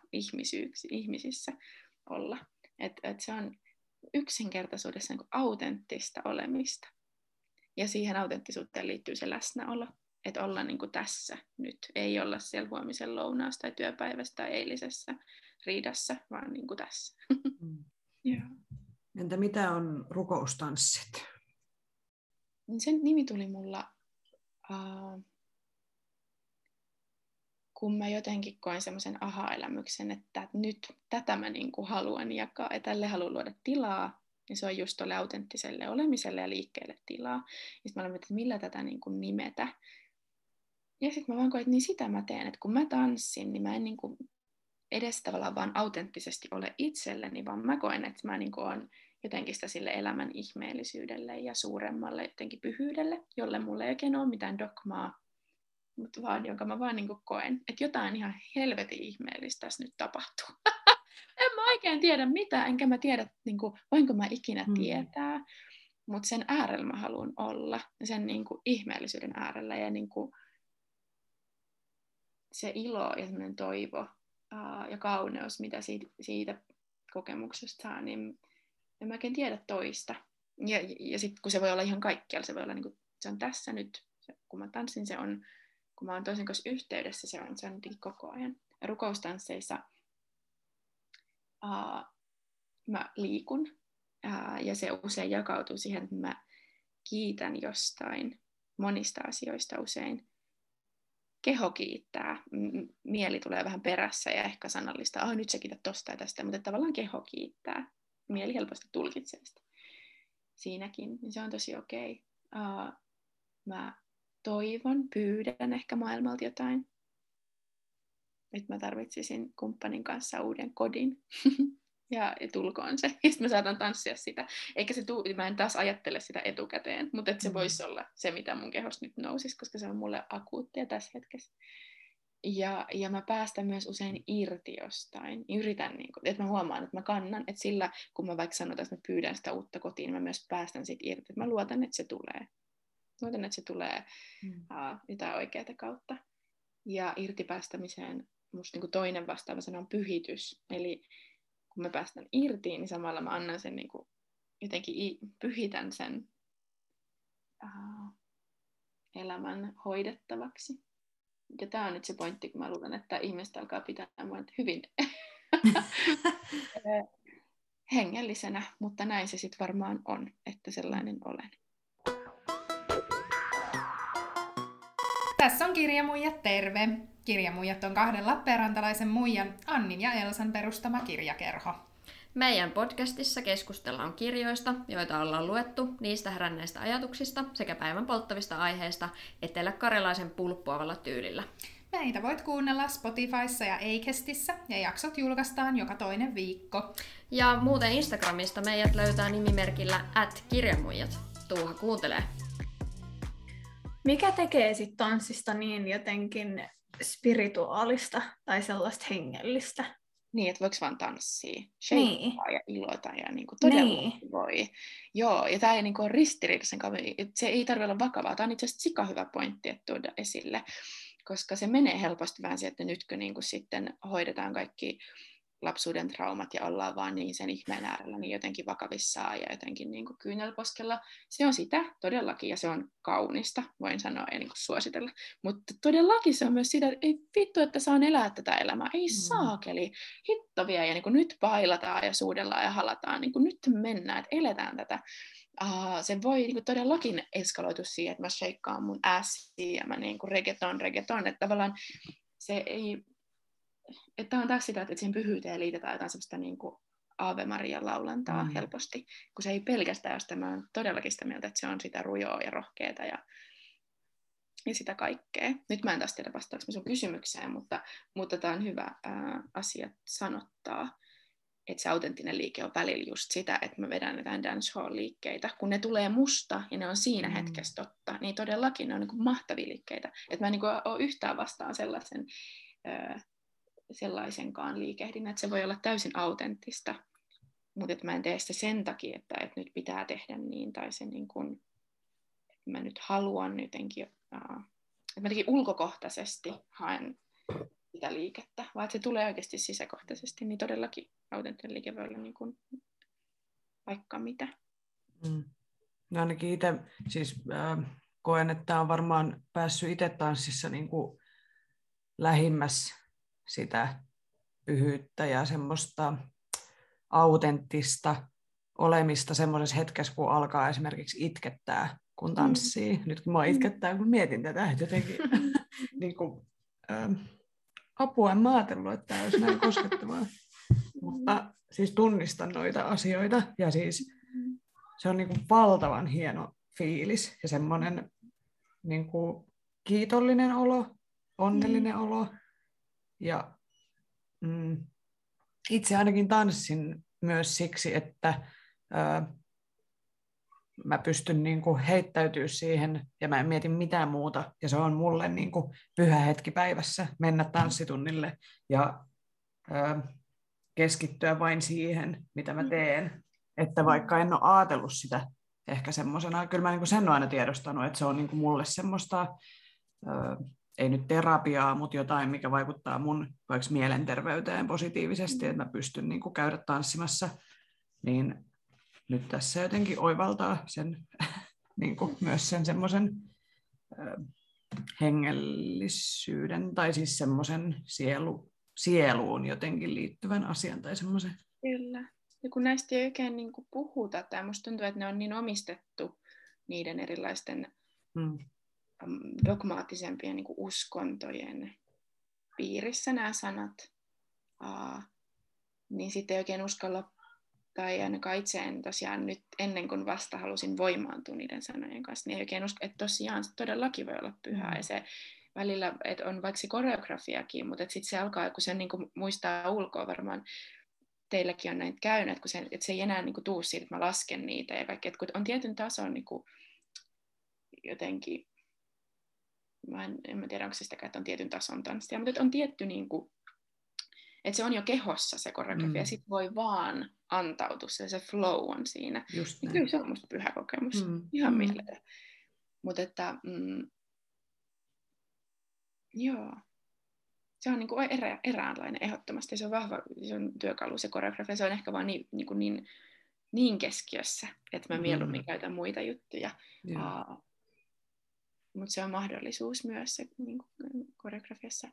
ihmisissä olla. Et, et se on yksinkertaisuudessa niin autenttista olemista. Ja siihen autenttisuuteen liittyy se läsnäolo, että olla niin kuin tässä nyt, ei olla siellä huomisen lounaasta tai työpäivästä tai eilisessä, riidassa, vaan niin kuin tässä. Mm. yeah. Entä mitä on rukoustanssit? Sen nimi tuli mulla, uh, kun mä jotenkin koin semmoisen aha-elämyksen, että nyt tätä mä niin kuin haluan jakaa ja tälle haluan luoda tilaa, niin se on just tuolle autenttiselle olemiselle ja liikkeelle tilaa. Ja sitten mä olen että millä tätä niin kuin nimetä. Ja sitten mä vaan koin, että niin sitä mä teen, että kun mä tanssin, niin mä en niin kuin edes tavallaan vaan autenttisesti ole itselleni, vaan mä koen, että mä niin olen jotenkin sitä sille elämän ihmeellisyydelle ja suuremmalle jotenkin pyhyydelle, jolle mulle ei oikein ole mitään dogmaa, mutta vaan jonka mä vaan niin koen, että jotain ihan helvetin ihmeellistä tässä nyt tapahtuu. en mä oikein tiedä mitä, enkä mä tiedä, niin kuin, voinko mä ikinä hmm. tietää, mutta sen äärellä mä haluan olla, sen niin kuin, ihmeellisyyden äärellä ja niin kuin, se ilo ja toivo uh, ja kauneus, mitä siitä, siitä kokemuksesta saa, niin en mä oikein tiedä toista. Ja, ja sitten kun se voi olla ihan kaikkialla, se voi olla niin kuin, se on tässä nyt, se, kun mä tanssin, se on, kun mä oon toisen kanssa yhteydessä, se on, se on koko ajan. Ja rukoustansseissa uh, mä liikun, uh, ja se usein jakautuu siihen, että mä kiitän jostain monista asioista usein keho kiittää, mieli tulee vähän perässä ja ehkä sanallista, ah nyt sä kiität tosta ja tästä, mutta tavallaan keho kiittää. Mieli helposti tulkitsee sitä siinäkin, niin se on tosi okei. Okay. Uh, mä toivon, pyydän ehkä maailmalta jotain. Nyt mä tarvitsisin kumppanin kanssa uuden kodin. ja, ja tulkoon se. Ja sitten mä saatan tanssia sitä. Eikä se tuu, mä en taas ajattele sitä etukäteen, mutta se mm. voisi olla se, mitä mun kehosta nyt nousisi, koska se on mulle akuuttia tässä hetkessä. Ja, ja mä päästän myös usein irti jostain. Yritän, niin kun, että mä huomaan, että mä kannan, että sillä, kun mä vaikka sanotaan, että mä pyydän sitä uutta kotiin, niin mä myös päästän siitä irti. Että mä luotan, että se tulee. Luotan, että se tulee mm. uh, jotain oikeaa kautta. Ja irtipäästämiseen musta niin toinen vastaava sana on pyhitys. Eli kun mä päästän irti, niin samalla mä annan sen niin kuin, jotenkin pyhitän sen uh, elämän hoidettavaksi. Ja tämä on nyt se pointti, kun mä luulen, että ihmiset alkaa pitää mua hyvin hengellisenä, mutta näin se sitten varmaan on, että sellainen olen. Tässä on Kirjamuijat terve! Kirjamuijat on kahden Lappeenrantalaisen muijan Annin ja Elsan perustama kirjakerho. Meidän podcastissa keskustellaan kirjoista, joita ollaan luettu, niistä heränneistä ajatuksista sekä päivän polttavista aiheista etelä-karjalaisen pulppuavalla tyylillä. Meitä voit kuunnella Spotifyssa ja Acastissa ja jaksot julkaistaan joka toinen viikko. Ja muuten Instagramista meidät löytää nimimerkillä at kirjamuijat. Tuuha kuuntelee. Mikä tekee sitten tanssista niin jotenkin spirituaalista tai sellaista hengellistä? Niin, että voiko vaan tanssia, Niin. ja ilota ja niin kuin todella Niin. voi. Joo, ja tämä ei niin ole ristiriitaisen kanssa, se ei tarvitse olla vakavaa. Tämä on itse asiassa sika hyvä pointti, että tuoda esille, koska se menee helposti vähän siihen, että nytkö niin kuin sitten hoidetaan kaikki lapsuuden traumat ja ollaan vaan niin sen ihmeen äärellä niin jotenkin vakavissaan ja jotenkin niin kuin kyynelposkella. Se on sitä todellakin ja se on kaunista, voin sanoa ja niin kuin suositella. Mutta todellakin se on myös sitä, että ei vittu, että saan elää tätä elämää. Ei Mm. saakeli. Hitto ja niin kuin nyt bailataan ja suudellaan ja halataan. Niin kuin nyt mennään, että eletään tätä. Uh, se voi niin kuin todellakin eskaloitua siihen, että mä shakeaan mun assia ja mä niin kuin reggaeton, reggaeton. Että tavallaan se ei, että on taas sitä, että siihen pyhyyteen liitetään jotain sellaista niin kuin Ave Marian laulantaa Mm. helposti, kun se ei pelkästään ole sitä, mä oon todellakin sitä mieltä, että se on sitä rujoa ja rohkeata ja, ja sitä kaikkea. Nyt mä en taas tiedä vastaanko sun kysymykseen, mutta, mutta tämä on hyvä ää, asia sanottaa, että se autenttinen liike on välillä just sitä, että mä vedän jotain dancehall-liikkeitä. Kun ne tulee musta ja ne on siinä mm. hetkessä totta, niin todellakin ne on niin kuin mahtavia liikkeitä. Että mä en niin kuin ole yhtään vastaan sellaisen, ää, sellaisenkaan liikehdinnän, että se voi olla täysin autenttista, mutta että mä en tee sitä sen takia, että, että nyt pitää tehdä niin, tai se niin kuin, että mä nyt haluan jotenkin, että mä jotenkin ulkokohtaisesti haen sitä liikettä, vaan että se tulee oikeasti sisäkohtaisesti, niin todellakin autenttinen liike voi olla niin kuin vaikka mitä. Mm. No ainakin itse siis äh, koen, että on varmaan päässyt itse tanssissa niin kuin lähimmäs sitä pyhyyttä ja semmoista autenttista olemista semmoisessa hetkessä, kun alkaa esimerkiksi itkettää, kun tanssii. Mm. Nyt kun mua itkettää, kun mietin tätä, että jotenkin niin kuin, ähm, apua en mä ajatellut, että tämä olisi näin koskettavaa. Mutta siis tunnistan noita asioita ja siis se on niin kuin valtavan hieno fiilis ja semmoinen niin kuin kiitollinen olo, onnellinen mm. olo. Ja mm, itse ainakin tanssin myös siksi, että ö, mä pystyn niin kuin heittäytyä siihen ja mä en mieti mitään muuta. Ja se on mulle niin kuin pyhä hetki päivässä mennä tanssitunnille ja ö, keskittyä vain siihen, mitä mä teen. Että vaikka en ole ajatellut sitä ehkä semmoisena, kyllä mä niin kuin sen olen aina tiedostanut, että se on niin kuin mulle semmoista, ö, ei nyt terapiaa, mutta jotain, mikä vaikuttaa mun vaikka mielenterveyteen positiivisesti, että mä pystyn niin kuin käydä tanssimassa, niin nyt tässä jotenkin oivaltaa sen, niin kuin myös sen semmoisen hengellisyyden tai siis semmoisen sielu, sieluun jotenkin liittyvän asian tai semmoisen. Kyllä. Ja kun näistä ei oikein niin kuin puhuta, tai musta tuntuu, että ne on niin omistettu niiden erilaisten Mm. Dogmaattisempien niin uskontojen piirissä nämä sanat, uh, niin sitten ei oikein uskalla, tai ainakaan itse en tosiaan nyt ennen kuin vasta halusin voimaantua niiden sanojen kanssa, niin ei oikein usko, että tosiaan se todellakin voi olla pyhää, Mm. ja se välillä, että on vaikka se koreografiakin, mutta sitten se alkaa, kun sen niin kuin muistaa ulkoa varmaan, teilläkin on näitä käynyt, että, kun se, että se ei enää niin kuin, tuu siitä, että mä lasken niitä ja kaikki, että kun on tietyn tason niin kuin, jotenkin, mä en, en mä tiedä, onko se sitä, että on tietyn tason tanssia, mutta on tietty, niin kuin, että se on jo kehossa se koreografia, Mm. ja sitten voi vaan antautua, se, se flow on siinä. Just Niin näin. kyllä se on musta pyhä kokemus, Mm. ihan Mm. mieletön. Mutta että, mm, joo, se on niin kuin erä, eräänlainen ehdottomasti. Se on vahva se on työkalu, se koreografia. Se on ehkä vaan niin, niin, kuin niin, niin keskiössä, että mä mieluummin Mm. käytän muita juttuja. Joo. Uh, Mutta se on mahdollisuus myös se niin kuin koreografiassa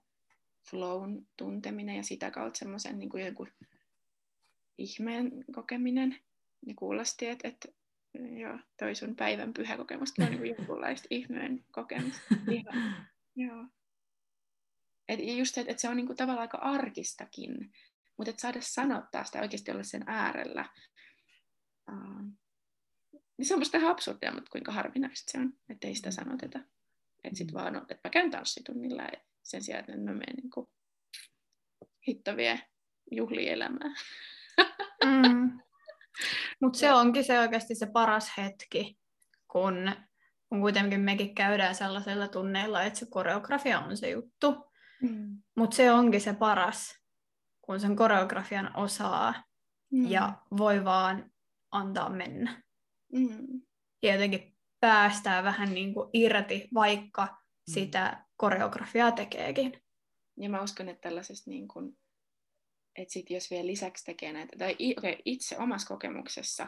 flown tunteminen ja sitä kautta semmoisen niin kuin ihmeen kokeminen. Ja kuulosti, että, että joo, toi sun päivän pyhä kokemus on niin jonkunlaista ihmeen kokemusta. Ihan, joo. Et just se, että et se on niinku tavallaan aika arkistakin, mutta että saada sanottaa sitä oikeasti olla sen äärellä. Uh, niin se on musta ihan absurdia, mutta kuinka harvinaista se on, että ei sitä sanoteta. Että sitten vaan on, että mä käyn tanssitunnilla sen sijaan, että mä menen niin hitto vie juhlielämää. Mm. Mutta se onkin se oikeasti se paras hetki, kun, kun kuitenkin mekin käydään sellaisella tunneilla, että se koreografia on se juttu. Mm. Mutta se onkin se paras, kun sen koreografian osaa Mm. ja voi vaan antaa mennä. Mm. Ja jotenkin päästää vähän niin kuin irti, vaikka Mm. sitä koreografiaa tekeekin. Ja mä uskon, että tällaisesta niin kuin, että sit jos vielä lisäksi tekee näitä, tai okay, itse omassa kokemuksessa,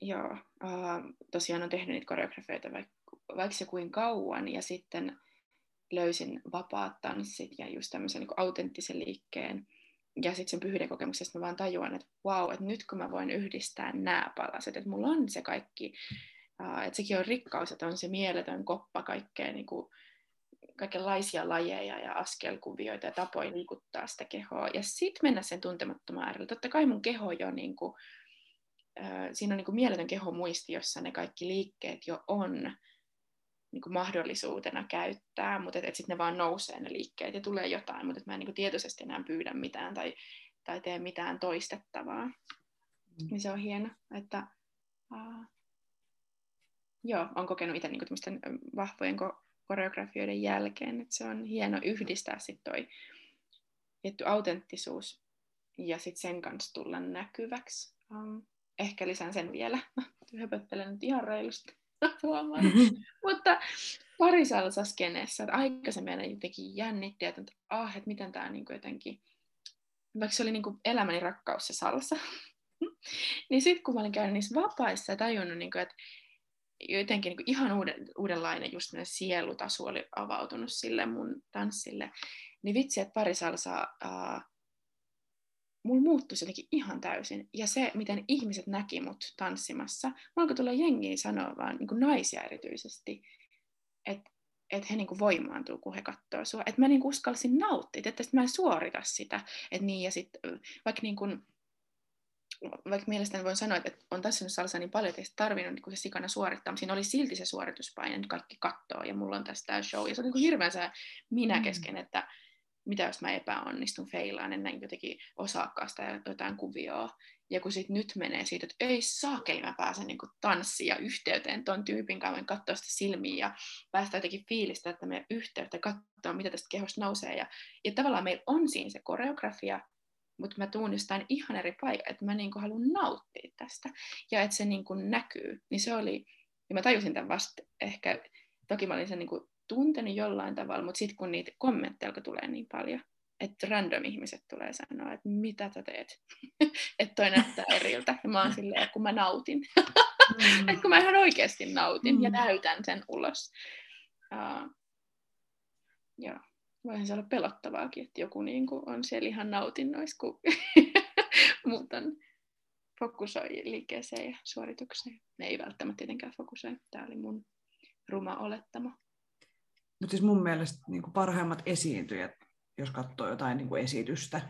joo, uh, tosiaan on tehnyt niitä koreografioita vaikka, vaikka se kuin kauan, ja sitten löysin vapaat tanssit ja just tämmöisen niin autenttisen liikkeen, ja sitten sen pyhyyden kokemuksesta mä vaan tajuan, että wow, että nyt kun mä voin yhdistää nämä palaset, että mulla on se kaikki, että sekin on rikkaus, että on se mieletön koppa kaikkea niin kuin, kaikenlaisia lajeja ja askelkuvioita ja tapoja liikuttaa sitä kehoa. Ja sitten mennä sen tuntemattoman äärelle. Totta kai mun keho jo, niin kuin, äh, siinä on niin kuin mieletön kehomuisti, jossa ne kaikki liikkeet jo on niin kuin mahdollisuutena käyttää, mutta et, et sitten ne vaan nousee ne liikkeet ja tulee jotain, mutta mä en niin kuin tietoisesti enää pyydä mitään tai, tai tee mitään toistettavaa. Mm. Niin se on hieno, että uh, joo, on kokenut itse niin vahvojen ko- koreografioiden jälkeen, että se on hieno yhdistää sitten toi tietty autenttisuus ja sitten sen kanssa tulla näkyväksi. Um, ehkä lisään sen vielä. Höpöttelen nyt ihan reilusti. Huomaan. Mutta pari salsaskeneessä, että aikaisemmin aina jotenkin jännitti, että, ah, että miten tämä niin jotenkin, vaikka se oli niin elämäni rakkaus se salsa, niin sitten kun mä olin käynyt niissä vapaissa ja tajunnut, niin kuin, että jotenkin niin kuin ihan uuden, uudenlainen just sielutasu oli avautunut sille mun tanssille, niin vitsi, että pari salsaa uh, mulla muuttui jotenkin ihan täysin. Ja se, miten ihmiset näki mut tanssimassa, mulla alkoi tulla jengiä sanoa vaan, niin naisia erityisesti, että et he niinku voimaantuu, kun he katsoo sua. Että mä niinku uskalsin nauttia, että mä en suorita sitä. Että niin, ja sit, vaikka niinku, vaikka mielestäni voin sanoa, että on tanssinut salsaa niin paljon, että ei tarvinnut niin se sikana suorittaa, mutta siinä oli silti se suorituspaine, nyt kaikki katsoo ja mulla on tässä tämä show. Ja se on niin hirveän se minä kesken, että mitä jos mä epäonnistun, feilaan, en näin jotenkin osaakaan sitä jotain kuvioa. Ja kun sit nyt menee siitä, että ei saakeli, mä pääsen niin tanssiin ja yhteyteen ton tyypin kanssa, voin katsoa sitä silmiin ja päästä jotenkin fiilistä, että meidän yhteyttä katsoa, mitä tästä kehosta nousee. Ja, ja tavallaan meillä on siinä se koreografia, mutta mä tuun jostain ihan eri paikka, että mä niin haluan nauttia tästä. Ja että se niin näkyy, niin se oli, ja mä tajusin tämän vasta ehkä, toki mä olin sen niin tuntenut jollain tavalla, mutta sitten kun niitä kommentteja alkoi tulee niin paljon, että random ihmiset tulee sanoa, että mitä sä teet, että toi näyttää eriltä. Ja mä oon silleen, kun mä nautin. Mm. että kun mä ihan oikeasti nautin mm. ja näytän sen ulos. Uh, joo, voihan se olla pelottavaakin, että joku niin kuin on siellä ihan nautinnoissa, kun muut on fokusoi liikkeeseen ja suoritukseen. Ne ei välttämättä tietenkään fokusoi. Tämä oli mun ruma olettama. Mutta siis mun mielestä niin kuin parhaimmat esiintyjät, jos katsoo jotain niin kuin esitystä,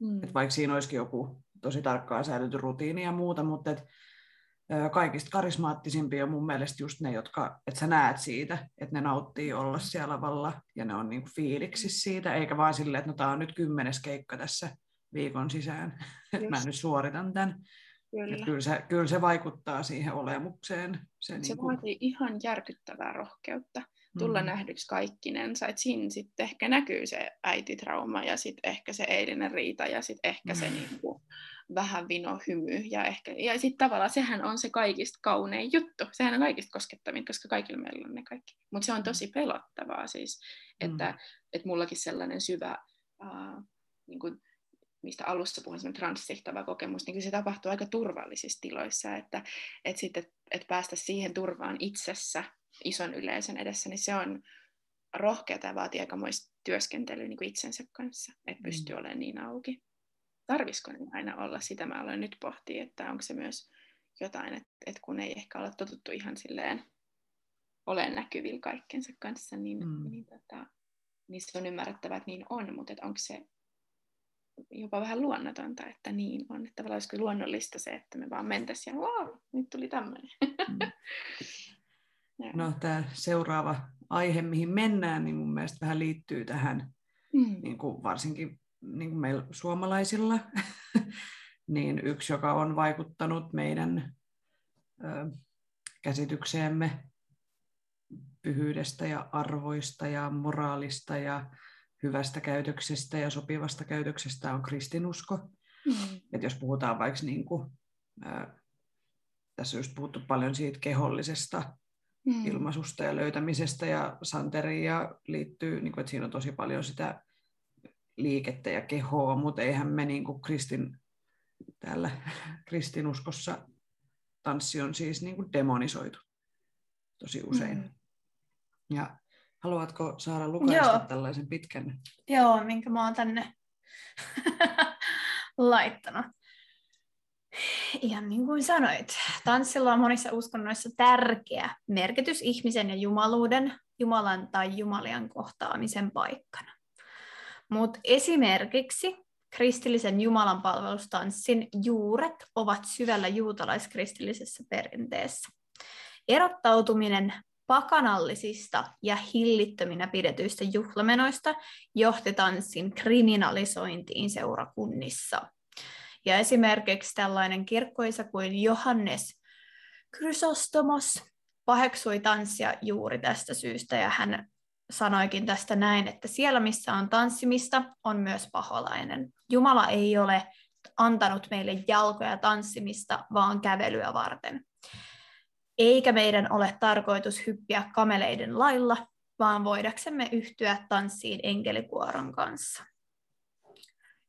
mm. että vaikka siinä olisikin joku tosi tarkkaan säilyty rutiini ja muuta, mutta et, kaikista karismaattisimpia on mun mielestä just ne, jotka, että sä näet siitä, että ne nauttii olla siellä lavalla ja ne on niin kuin fiiliksissä siitä, eikä vaan silleen, että no tää on nyt kymmenes keikka tässä viikon sisään, että mä nyt suoritan tämän. Kyllä. Kyllä, se, kyllä se vaikuttaa siihen olemukseen. Se, se niin kuin... vaatii ihan järkyttävää rohkeutta tulla mm. nähdyksi kaikkinensa. Että siinä sitten ehkä näkyy se äititrauma ja sitten ehkä se eilinen riita ja sitten ehkä mm. se niinku vähän vino hymy. Ja, ehkä, ja sitten tavallaan sehän on se kaikista kaunein juttu. Sehän on kaikista koskettavin, koska kaikilla meillä on ne kaikki. Mutta se on tosi pelottavaa siis, että mm. et mullakin sellainen syvä... Uh, niin kuin, mistä alussa puhuin, semmoinen transsihtava kokemus, niin se tapahtuu aika turvallisissa tiloissa, että, että, sitten, että päästä siihen turvaan itsessä ison yleisön edessä, niin se on rohkeata ja vaatii aikamoista työskentelyä niin kuin itsensä kanssa, että pystyy mm. olemaan niin auki. Tarvisiko niin aina olla? Sitä mä aloin nyt pohtia, että onko se myös jotain, että, että kun ei ehkä ole totuttu ihan silleen ole näkyvillä kaikkensa kanssa, niin, mm. niin, tota, niin se on ymmärrettävää, että niin on, mutta että onko se jopa vähän luonnotonta, että niin on. Että tavallaan olisiko luonnollista se, että me vaan mentäisiin ja wow, nyt tuli tämmöinen. Mm. No tämä seuraava aihe, mihin mennään, niin mun mielestä vähän liittyy tähän, Mm. niin kuin varsinkin niin kuin meillä suomalaisilla, niin yksi, joka on vaikuttanut meidän ö, käsitykseemme pyhyydestä ja arvoista ja moraalista ja hyvästä käytöksestä ja sopivasta käytöksestä on kristinusko. Mm. Et jos puhutaan vaikka, niin kuin, ää, tässä on just puhuttu paljon siitä kehollisesta Mm. ilmaisusta ja löytämisestä ja santeria liittyy, niin kuin, että siinä on tosi paljon sitä liikettä ja kehoa, mutta eihän me niin kuin kristin, täällä kristinuskossa tanssi on siis niin kuin demonisoitu tosi usein. Mm. Ja haluatko Saara lukaista Joo. tällaisen pitkän? Joo, minkä mä oon tänne laittanut. Ihan niin kuin sanoit, tanssilla on monissa uskonnoissa tärkeä merkitys ihmisen ja jumaluuden, Jumalan tai Jumalian kohtaamisen paikkana. Mutta esimerkiksi kristillisen Jumalan palvelustanssin juuret ovat syvällä juutalaiskristillisessä perinteessä. Erottautuminen pakanallisista ja hillittöminä pidetyistä juhlamenoista johti tanssin kriminalisointiin seurakunnissa. Ja esimerkiksi tällainen kirkkoisa kuin Johannes Chrysostomos paheksui tanssia juuri tästä syystä, ja hän sanoikin tästä näin, että siellä missä on tanssimista, on myös paholainen. Jumala ei ole antanut meille jalkoja tanssimista, vaan kävelyä varten. Eikä meidän ole tarkoitus hyppiä kameleiden lailla, vaan voidaksemme yhtyä tanssiin enkelikuoron kanssa.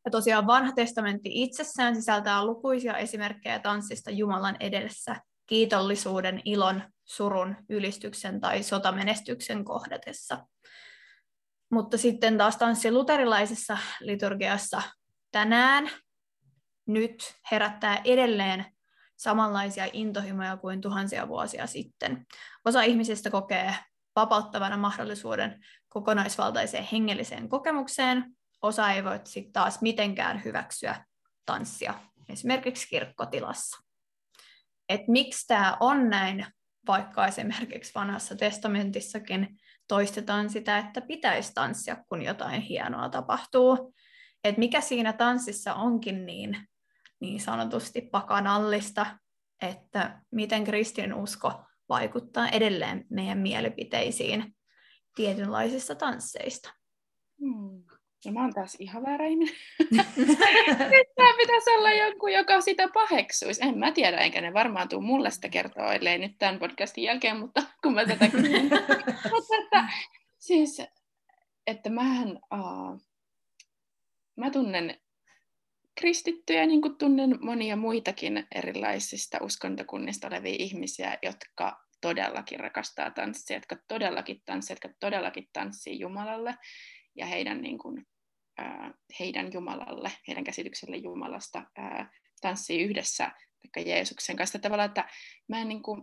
Ja tosiaan vanha testamentti itsessään sisältää lukuisia esimerkkejä tanssista Jumalan edessä kiitollisuuden, ilon, surun, ylistyksen tai sotamenestyksen kohdatessa. Mutta sitten taas tanssi luterilaisessa liturgiassa tänään nyt herättää edelleen samanlaisia intohimoja kuin tuhansia vuosia sitten. Osa ihmisistä kokee vapauttavana mahdollisuuden kokonaisvaltaiseen hengelliseen kokemukseen, osa ei voi sitten taas mitenkään hyväksyä tanssia, esimerkiksi kirkkotilassa. Et miksi tämä on näin, vaikka esimerkiksi vanhassa testamentissakin toistetaan sitä, että pitäisi tanssia, kun jotain hienoa tapahtuu. Et mikä siinä tanssissa onkin niin, niin sanotusti pakanallista, että miten kristinusko vaikuttaa edelleen meidän mielipiteisiin tietynlaisista tansseista. Mm. No mä oon taas ihan väärä ihminen. Pitäisi olla joku, joka sitä paheksuisi. En mä tiedä, enkä ne varmaan tuu mulle sitä kertoa, ellei nyt tämän podcastin jälkeen, mutta kun mä tätä mutta että, siis, että mähän, uh, mä tunnen kristittyjä, niin kuin tunnen monia muitakin erilaisista uskontokunnista olevia ihmisiä, jotka todellakin rakastaa tanssia, jotka todellakin tanssii, jotka todellakin tanssii Jumalalle ja heidän, niin kuin, heidän Jumalalle, heidän käsitykselle Jumalasta tanssii yhdessä vaikka Jeesuksen kanssa. Tavallaan, että mä en, niin kuin,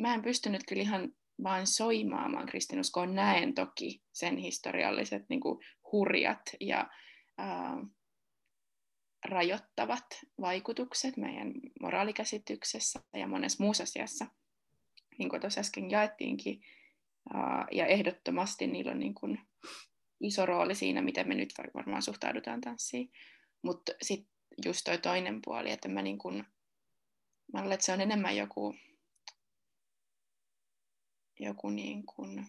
mä en pystynyt kyllä ihan vaan soimaamaan kristinuskoon. Näen toki sen historialliset niin kuin, hurjat ja ää, rajoittavat vaikutukset meidän moraalikäsityksessä ja monessa muussa asiassa, niin kuin tuossa äsken jaettiinkin. Ja ehdottomasti niillä on niin kuin iso rooli siinä, miten me nyt varmaan suhtaudutaan tanssiin. Mutta sitten just toi toinen puoli, että mä, niin kun, mä luulen, että se on enemmän joku, joku niin kun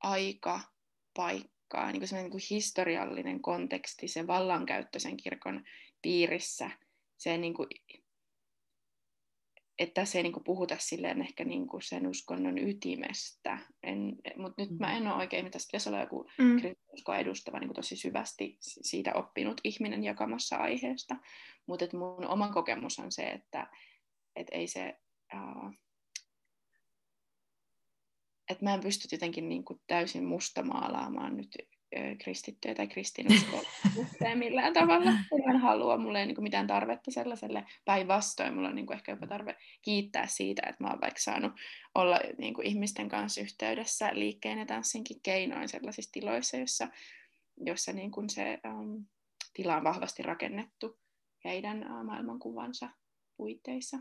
aika, paikka, niin kuin niin kuin historiallinen konteksti, se vallankäyttö sen kirkon piirissä, se niin kuin, että tässä ei niin kuin puhuta silleen ehkä niin kuin sen uskonnon ytimestä, en, mutta nyt mä en ole oikein, mitä pitäisi olla joku Mm. kristinuskoa edustava niin kuin tosi syvästi siitä oppinut ihminen jakamassa aiheesta, mutta et mun oma kokemus on se, että et ei se, uh, että mä en pysty jotenkin niin kuin täysin mustamaalaamaan nyt ö, kristittyjä tai kristinuskoa millään tavalla. En halua, mulla ei niin kuin mitään tarvetta sellaiselle. Päinvastoin mulla on niin kuin ehkä jopa tarve kiittää siitä, että mä oon vaikka saanut olla niin kuin ihmisten kanssa yhteydessä liikkeen ja tanssinkin keinoin sellaisissa tiloissa, jossa, jossa niin kuin se um, tila on vahvasti rakennettu heidän uh, maailmankuvansa puitteissa.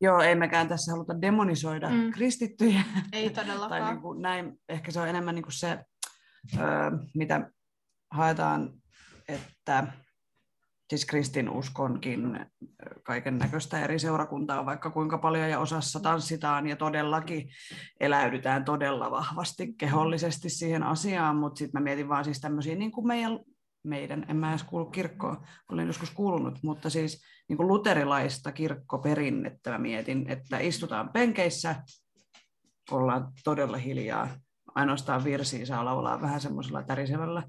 Joo, ei mekään tässä haluta demonisoida Mm. kristittyjä. Ei tai todellakaan. niin kuin näin, ehkä se on enemmän niin kuin se, öö, mitä haetaan, että siis kristinuskonkin kaiken näköistä eri seurakuntaa vaikka kuinka paljon ja osassa tanssitaan ja todellakin eläydytään todella vahvasti kehollisesti siihen asiaan, mutta sitten mä mietin vaan siis tämmöisiä niin kuin meidän, meidän, en mä edes kuulu kirkkoon, olen joskus kuulunut, mutta siis niin kuin luterilaista kirkkoperinnettä mä mietin, että istutaan penkeissä, ollaan todella hiljaa, ainoastaan virsiä saa laulaa vähän semmoisella tärisevällä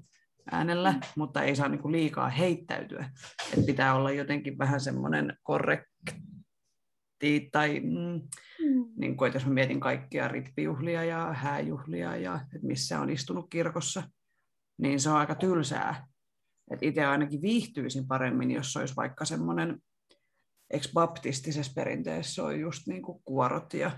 äänellä, mm. mutta ei saa niin kuin liikaa heittäytyä. Et pitää olla jotenkin vähän semmoinen korrekti, tai mm, Mm. niin kuin, että jos mä mietin kaikkia rippijuhlia ja hääjuhlia, ja että missä on istunut kirkossa, niin se on aika tylsää. Et itse ainakin viihtyisin paremmin, jos olisi vaikka semmoinen, eikö baptistisessa perinteessä on just niin kuin kuorot ja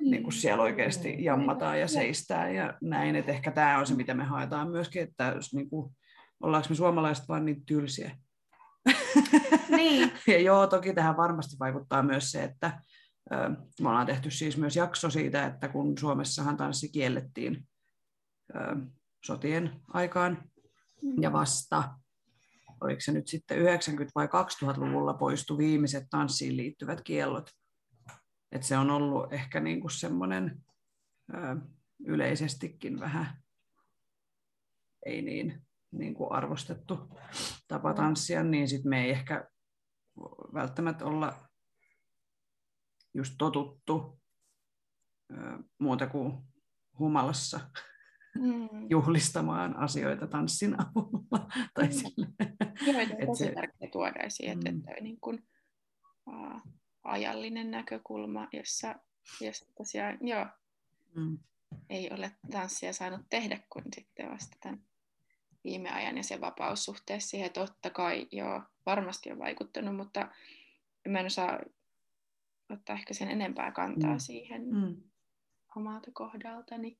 niin kuin siellä oikeasti jammataan ja seistää ja näin. Et ehkä tämä on se, mitä me haetaan myöskin, että jos niin kuin, ollaanko me suomalaiset vaan niin tylsiä. Niin. Ja joo, toki tähän varmasti vaikuttaa myös se, että ö, me ollaan tehty siis myös jakso siitä, että kun Suomessahan tanssi kiellettiin ö, sotien aikaan ja vasta, oliko se nyt sitten 90- vai 2000-luvulla poistu viimeiset tanssiin liittyvät kiellot. Et se on ollut ehkä niinku semmoinen yleisestikin vähän ei niin, niin kuin arvostettu tapa tanssia, niin sit me ei ehkä välttämättä olla just totuttu ö, muuta kuin humalassa Mm. juhlistamaan asioita tanssin avulla. tai sille. Joo, että on tosi se- tärkeää tuoda esiin, että, Mm. että niin kuin, uh, ajallinen näkökulma, jossa, jossa tosiaan joo, Mm. ei ole tanssia saanut tehdä kuin sitten vasta tämän viime ajan ja se vapaus suhteessa siihen, totta kai joo, varmasti on vaikuttanut, mutta mä en osaa ottaa ehkä sen enempää kantaa Mm. siihen Mm. omalta kohdaltani,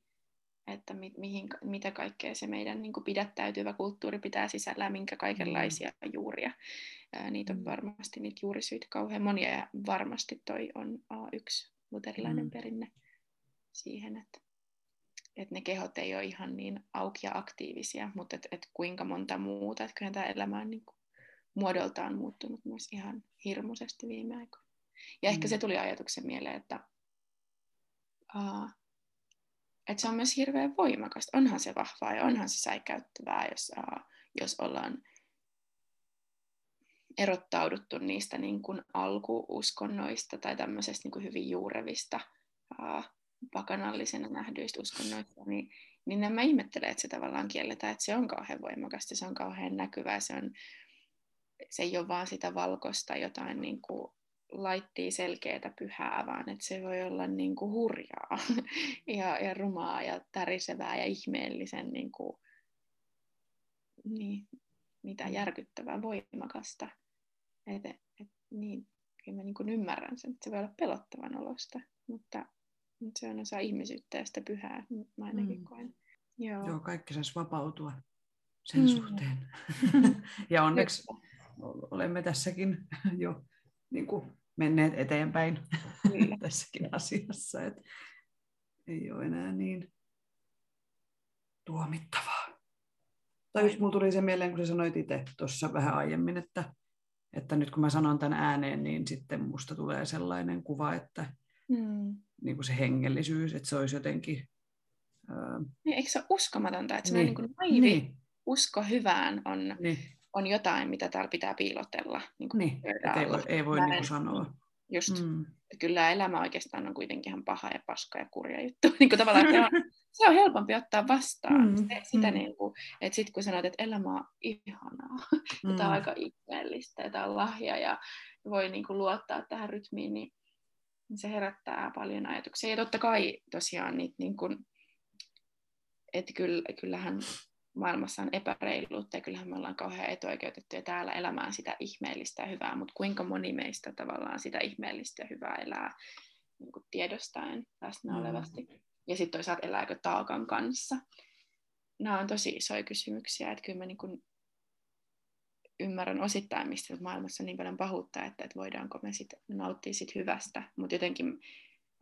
että mi- mihin, mitä kaikkea se meidän niin kuin pidättäytyvä kulttuuri pitää sisällään, minkä kaikenlaisia juuria. Ää, niitä on Mm. varmasti niitä juurisyitä kauhean monia ja varmasti toi on aa, yksi luterilainen Mm. perinne siihen, että, että ne kehot ei ole ihan niin auki ja aktiivisia, mutta et, et kuinka monta muuta, että kyllähän tämä elämä on niin kuin muodoltaan muuttunut myös ihan hirmuisesti viime aikoina. Ja ehkä Mm. se tuli ajatuksen mieleen, että aa, että se on myös hirveän voimakasta. Onhan se vahvaa ja onhan se säikäyttävää, jos, aa, jos ollaan erottauduttu niistä niin kuin alkuuskonnoista tai tämmöisestä niin kuin hyvin juurevista aa, pakanallisena nähdyistä uskonnoista, niin, niin en mä ihmettele, että se tavallaan kielletään, että se on kauhean voimakasta, se on kauhean näkyvää, se, on, se ei ole vaan sitä valkoista jotain niin kuin laittii selkeätä pyhää, vaan että se voi olla niin kuin hurjaa ja, ja rumaa ja tärisevää ja ihmeellisen niin kuin, niin, mitä järkyttävää, voimakasta. Et, et, niin, kyllä mä niin kuin ymmärrän sen, että se voi olla pelottavan olosta, mutta, mutta se on osa ihmisyyttä ja sitä pyhää, mä ainakin Mm. koen. Joo. Joo, kaikki saisi vapautua sen Mm. suhteen. ja onneksi olemme tässäkin jo niin kuin menneet eteenpäin Kyllä. tässäkin asiassa. Et ei ole enää niin tuomittavaa. Tai just mulla tuli se mieleen, kun sä sanoit itse tuossa vähän aiemmin, että, että nyt kun mä sanon tämän ääneen, niin sitten musta tulee sellainen kuva, että Mm. niin kuin se hengellisyys, että se olisi jotenkin... Ää, Niin, Eikö se ole uskomatonta, että Niin. niin. naivi niin, usko hyvään on, niin, on jotain, mitä täällä pitää piilotella. Niin niin. ei voi, ei voi niin sanoa. Just, mm. Kyllä elämä oikeastaan on kuitenkin ihan paha ja paska ja kurja juttu. niin kuin tavallaan, se on, se on helpompi ottaa vastaan. Mm, Mm. Sitä mm. niin kuin, että sitten kun sanot, että elämä on ihanaa, mm. tämä on aika ihmeellistä, ja tämä on lahja, ja voi niin kuin luottaa tähän rytmiin, niin se herättää paljon ajatuksia. Ja totta kai tosiaan niitä niin kuin, että kyllä, kyllähän maailmassa on epäreiluutta ja kyllähän me ollaan kauhean etuoikeutettuja täällä elämään sitä ihmeellistä ja hyvää, mutta kuinka moni meistä tavallaan sitä ihmeellistä ja hyvää elää niin kuin tiedostaen läsnä Mm. olevasti. Ja sitten toisaalta elääkö taakan kanssa. Nämä on tosi isoja kysymyksiä, että kyllä mä niin kuin ymmärrän osittain, mistä maailmassa on niin paljon pahuutta, että, että voidaanko me sit nauttia sit hyvästä, mutta jotenkin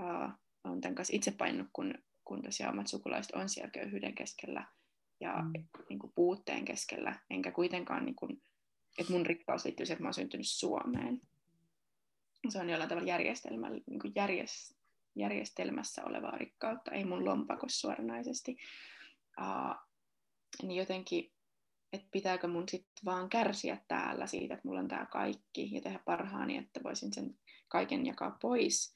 uh, on tämän kanssa itse painunut, kun, kun tosiaan omat sukulaiset on siellä köyhyyden keskellä ja mm. niin kuin puutteen keskellä, enkä kuitenkaan, niin kuin, että mun rikkaus liittyy siihen, että mä oon syntynyt Suomeen. Se on jollain tavalla järjestelmä, niin kuin järjes, järjestelmässä olevaa rikkautta, ei mun lompakos suoranaisesti. Uh, niin jotenkin, että pitääkö mun sitten vaan kärsiä täällä siitä, että mulla on tämä kaikki ja tehdä parhaani, että voisin sen kaiken jakaa pois.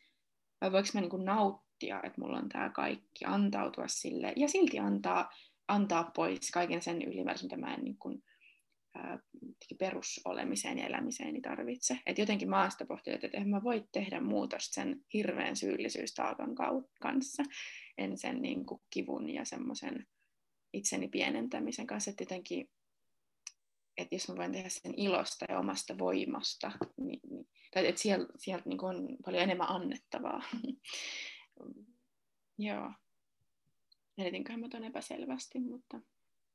Vai voiko mä niinku nauttia, että mulla on tämä kaikki, antautua sille ja silti antaa, antaa pois kaiken sen ylimääräisen, mitä mä en niinku, ää, perusolemiseen ja elämiseen tarvitse. Et jotenkin maasta pohtii, että en mä voi tehdä muutosta sen hirveän syyllisyystaakan kanssa, en sen niinku kivun ja semmoisen itseni pienentämisen kanssa, että jotenkin, että jos mä voin tehdä sen ilosta ja omasta voimasta, niin, niin tai että siellä, niin on paljon enemmän annettavaa. Joo. Elitinköhän mä ton epäselvästi, mutta...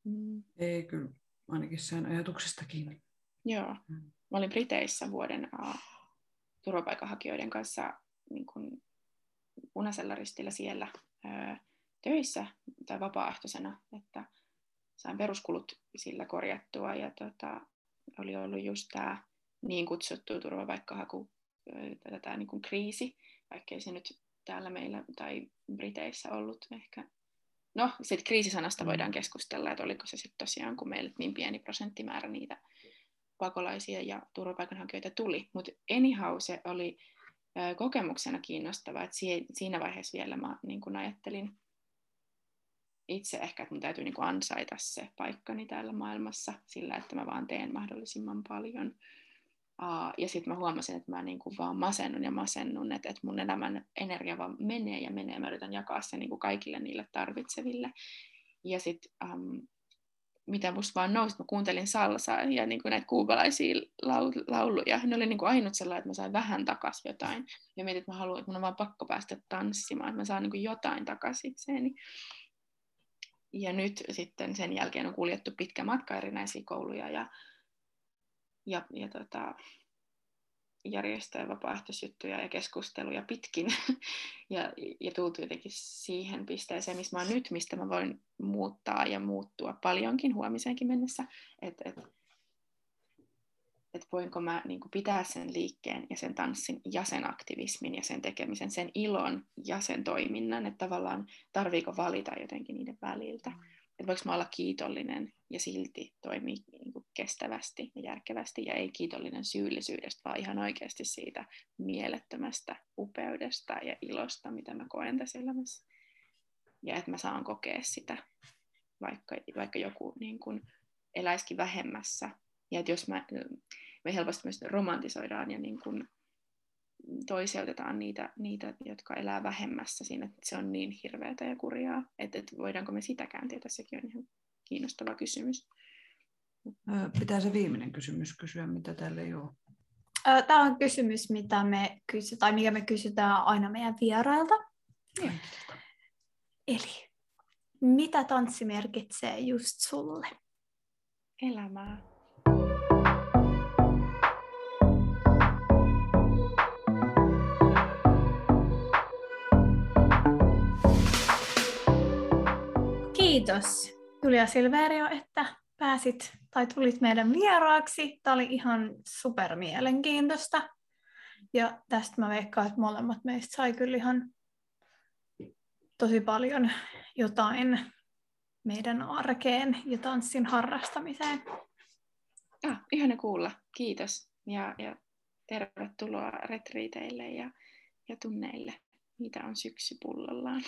Mm. Ei kyllä, ainakin sen ajatuksestakin. Joo. Mm. Mä olin Briteissä vuoden uh, turvapaikanhakijoiden kanssa niin kun, punaisella ristillä siellä uh, töissä tai vapaaehtoisena, että sain peruskulut sillä korjattua ja tota, oli ollut just tämä niin kutsuttu turvapaikkahaku, tämä niin kuin kriisi, vaikkei se nyt täällä meillä tai Briteissä ollut ehkä. No, sitten kriisisanasta voidaan keskustella, että oliko se sitten tosiaan, kun meille niin pieni prosenttimäärä niitä pakolaisia ja turvapaikanhakijoita tuli. Mutta anyhow se oli kokemuksena kiinnostava, että siinä vaiheessa vielä mä niin kun ajattelin itse ehkä, että mun täytyy niin ansaita se paikkani täällä maailmassa sillä, että mä vaan teen mahdollisimman paljon. Ja sitten mä huomasin, että mä niin kuin vaan masennun ja masennun, että, että mun elämän energia vaan menee ja menee. Mä yritän jakaa sen niin kuin kaikille niille tarvitseville. Ja sitten um, mitä musta vaan nousi, mä kuuntelin salsaa ja niin kuin näitä kuubalaisia laul- lauluja. Ne oli niin kuin ainut sellainen, että mä sain vähän takaisin jotain. Ja mietin, että mä haluan, että mun on vaan pakko päästä tanssimaan, että mä saan niin kuin jotain takaisin itseeni ja nyt sitten sen jälkeen on kuljettu pitkä matka erinäisiä kouluja ja, ja, ja tota, järjestää vapaaehtoisjuttuja ja keskusteluja pitkin ja, ja tultu jotenkin siihen pisteeseen, missä mä oon nyt, mistä mä voin muuttaa ja muuttua paljonkin huomiseenkin mennessä, että et, että voinko mä niin pitää sen liikkeen ja sen tanssin ja sen aktivismin ja sen tekemisen, sen ilon ja sen toiminnan, että tavallaan tarviiko valita jotenkin niiden väliltä. Mm. Että voinko mä olla kiitollinen ja silti toimii niin kuin kestävästi ja järkevästi ja ei kiitollinen syyllisyydestä, vaan ihan oikeasti siitä mielettömästä upeudesta ja ilosta, mitä mä koen tässä elämässä. Ja että mä saan kokea sitä, vaikka, vaikka joku niin kuin eläisikin vähemmässä ja että jos mä, me helposti myös romantisoidaan ja niin kuin toiseutetaan niitä, niitä, jotka elää vähemmässä siinä, että se on niin hirveätä ja kurjaa, että, että voidaanko me sitäkään tietää, sekin on ihan kiinnostava kysymys. Pitää se viimeinen kysymys kysyä, mitä täällä ei ole. Tämä on kysymys, mitä me kysy- tai mikä me kysytään aina meidän vierailta. Ja. Eli mitä tanssi merkitsee just sulle? Elämää. Kiitos Julia Silverio, että pääsit tai tulit meidän vieraaksi. Tämä oli ihan super mielenkiintoista. Ja tästä mä veikkaan, että molemmat meistä sai kyllä ihan tosi paljon jotain meidän arkeen ja tanssin harrastamiseen. Ah, ihana kuulla. Kiitos. Ja, ja tervetuloa retriiteille ja, ja tunneille. Mitä on syksy pullollaan.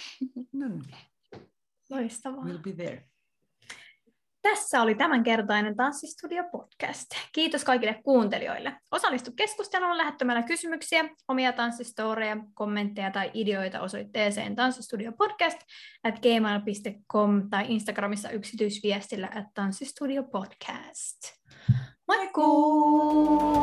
No niin. Loistavaa. We'll be there. Tässä oli tämänkertainen Tanssistudio podcast. Kiitos kaikille kuuntelijoille. Osallistu keskusteluun lähettämällä kysymyksiä, omia tanssistoreja, kommentteja tai ideoita osoitteeseen tanssistudiopodcast at gmail.com tai Instagramissa yksityisviestillä at tanssistudiopodcast. Moikkuu!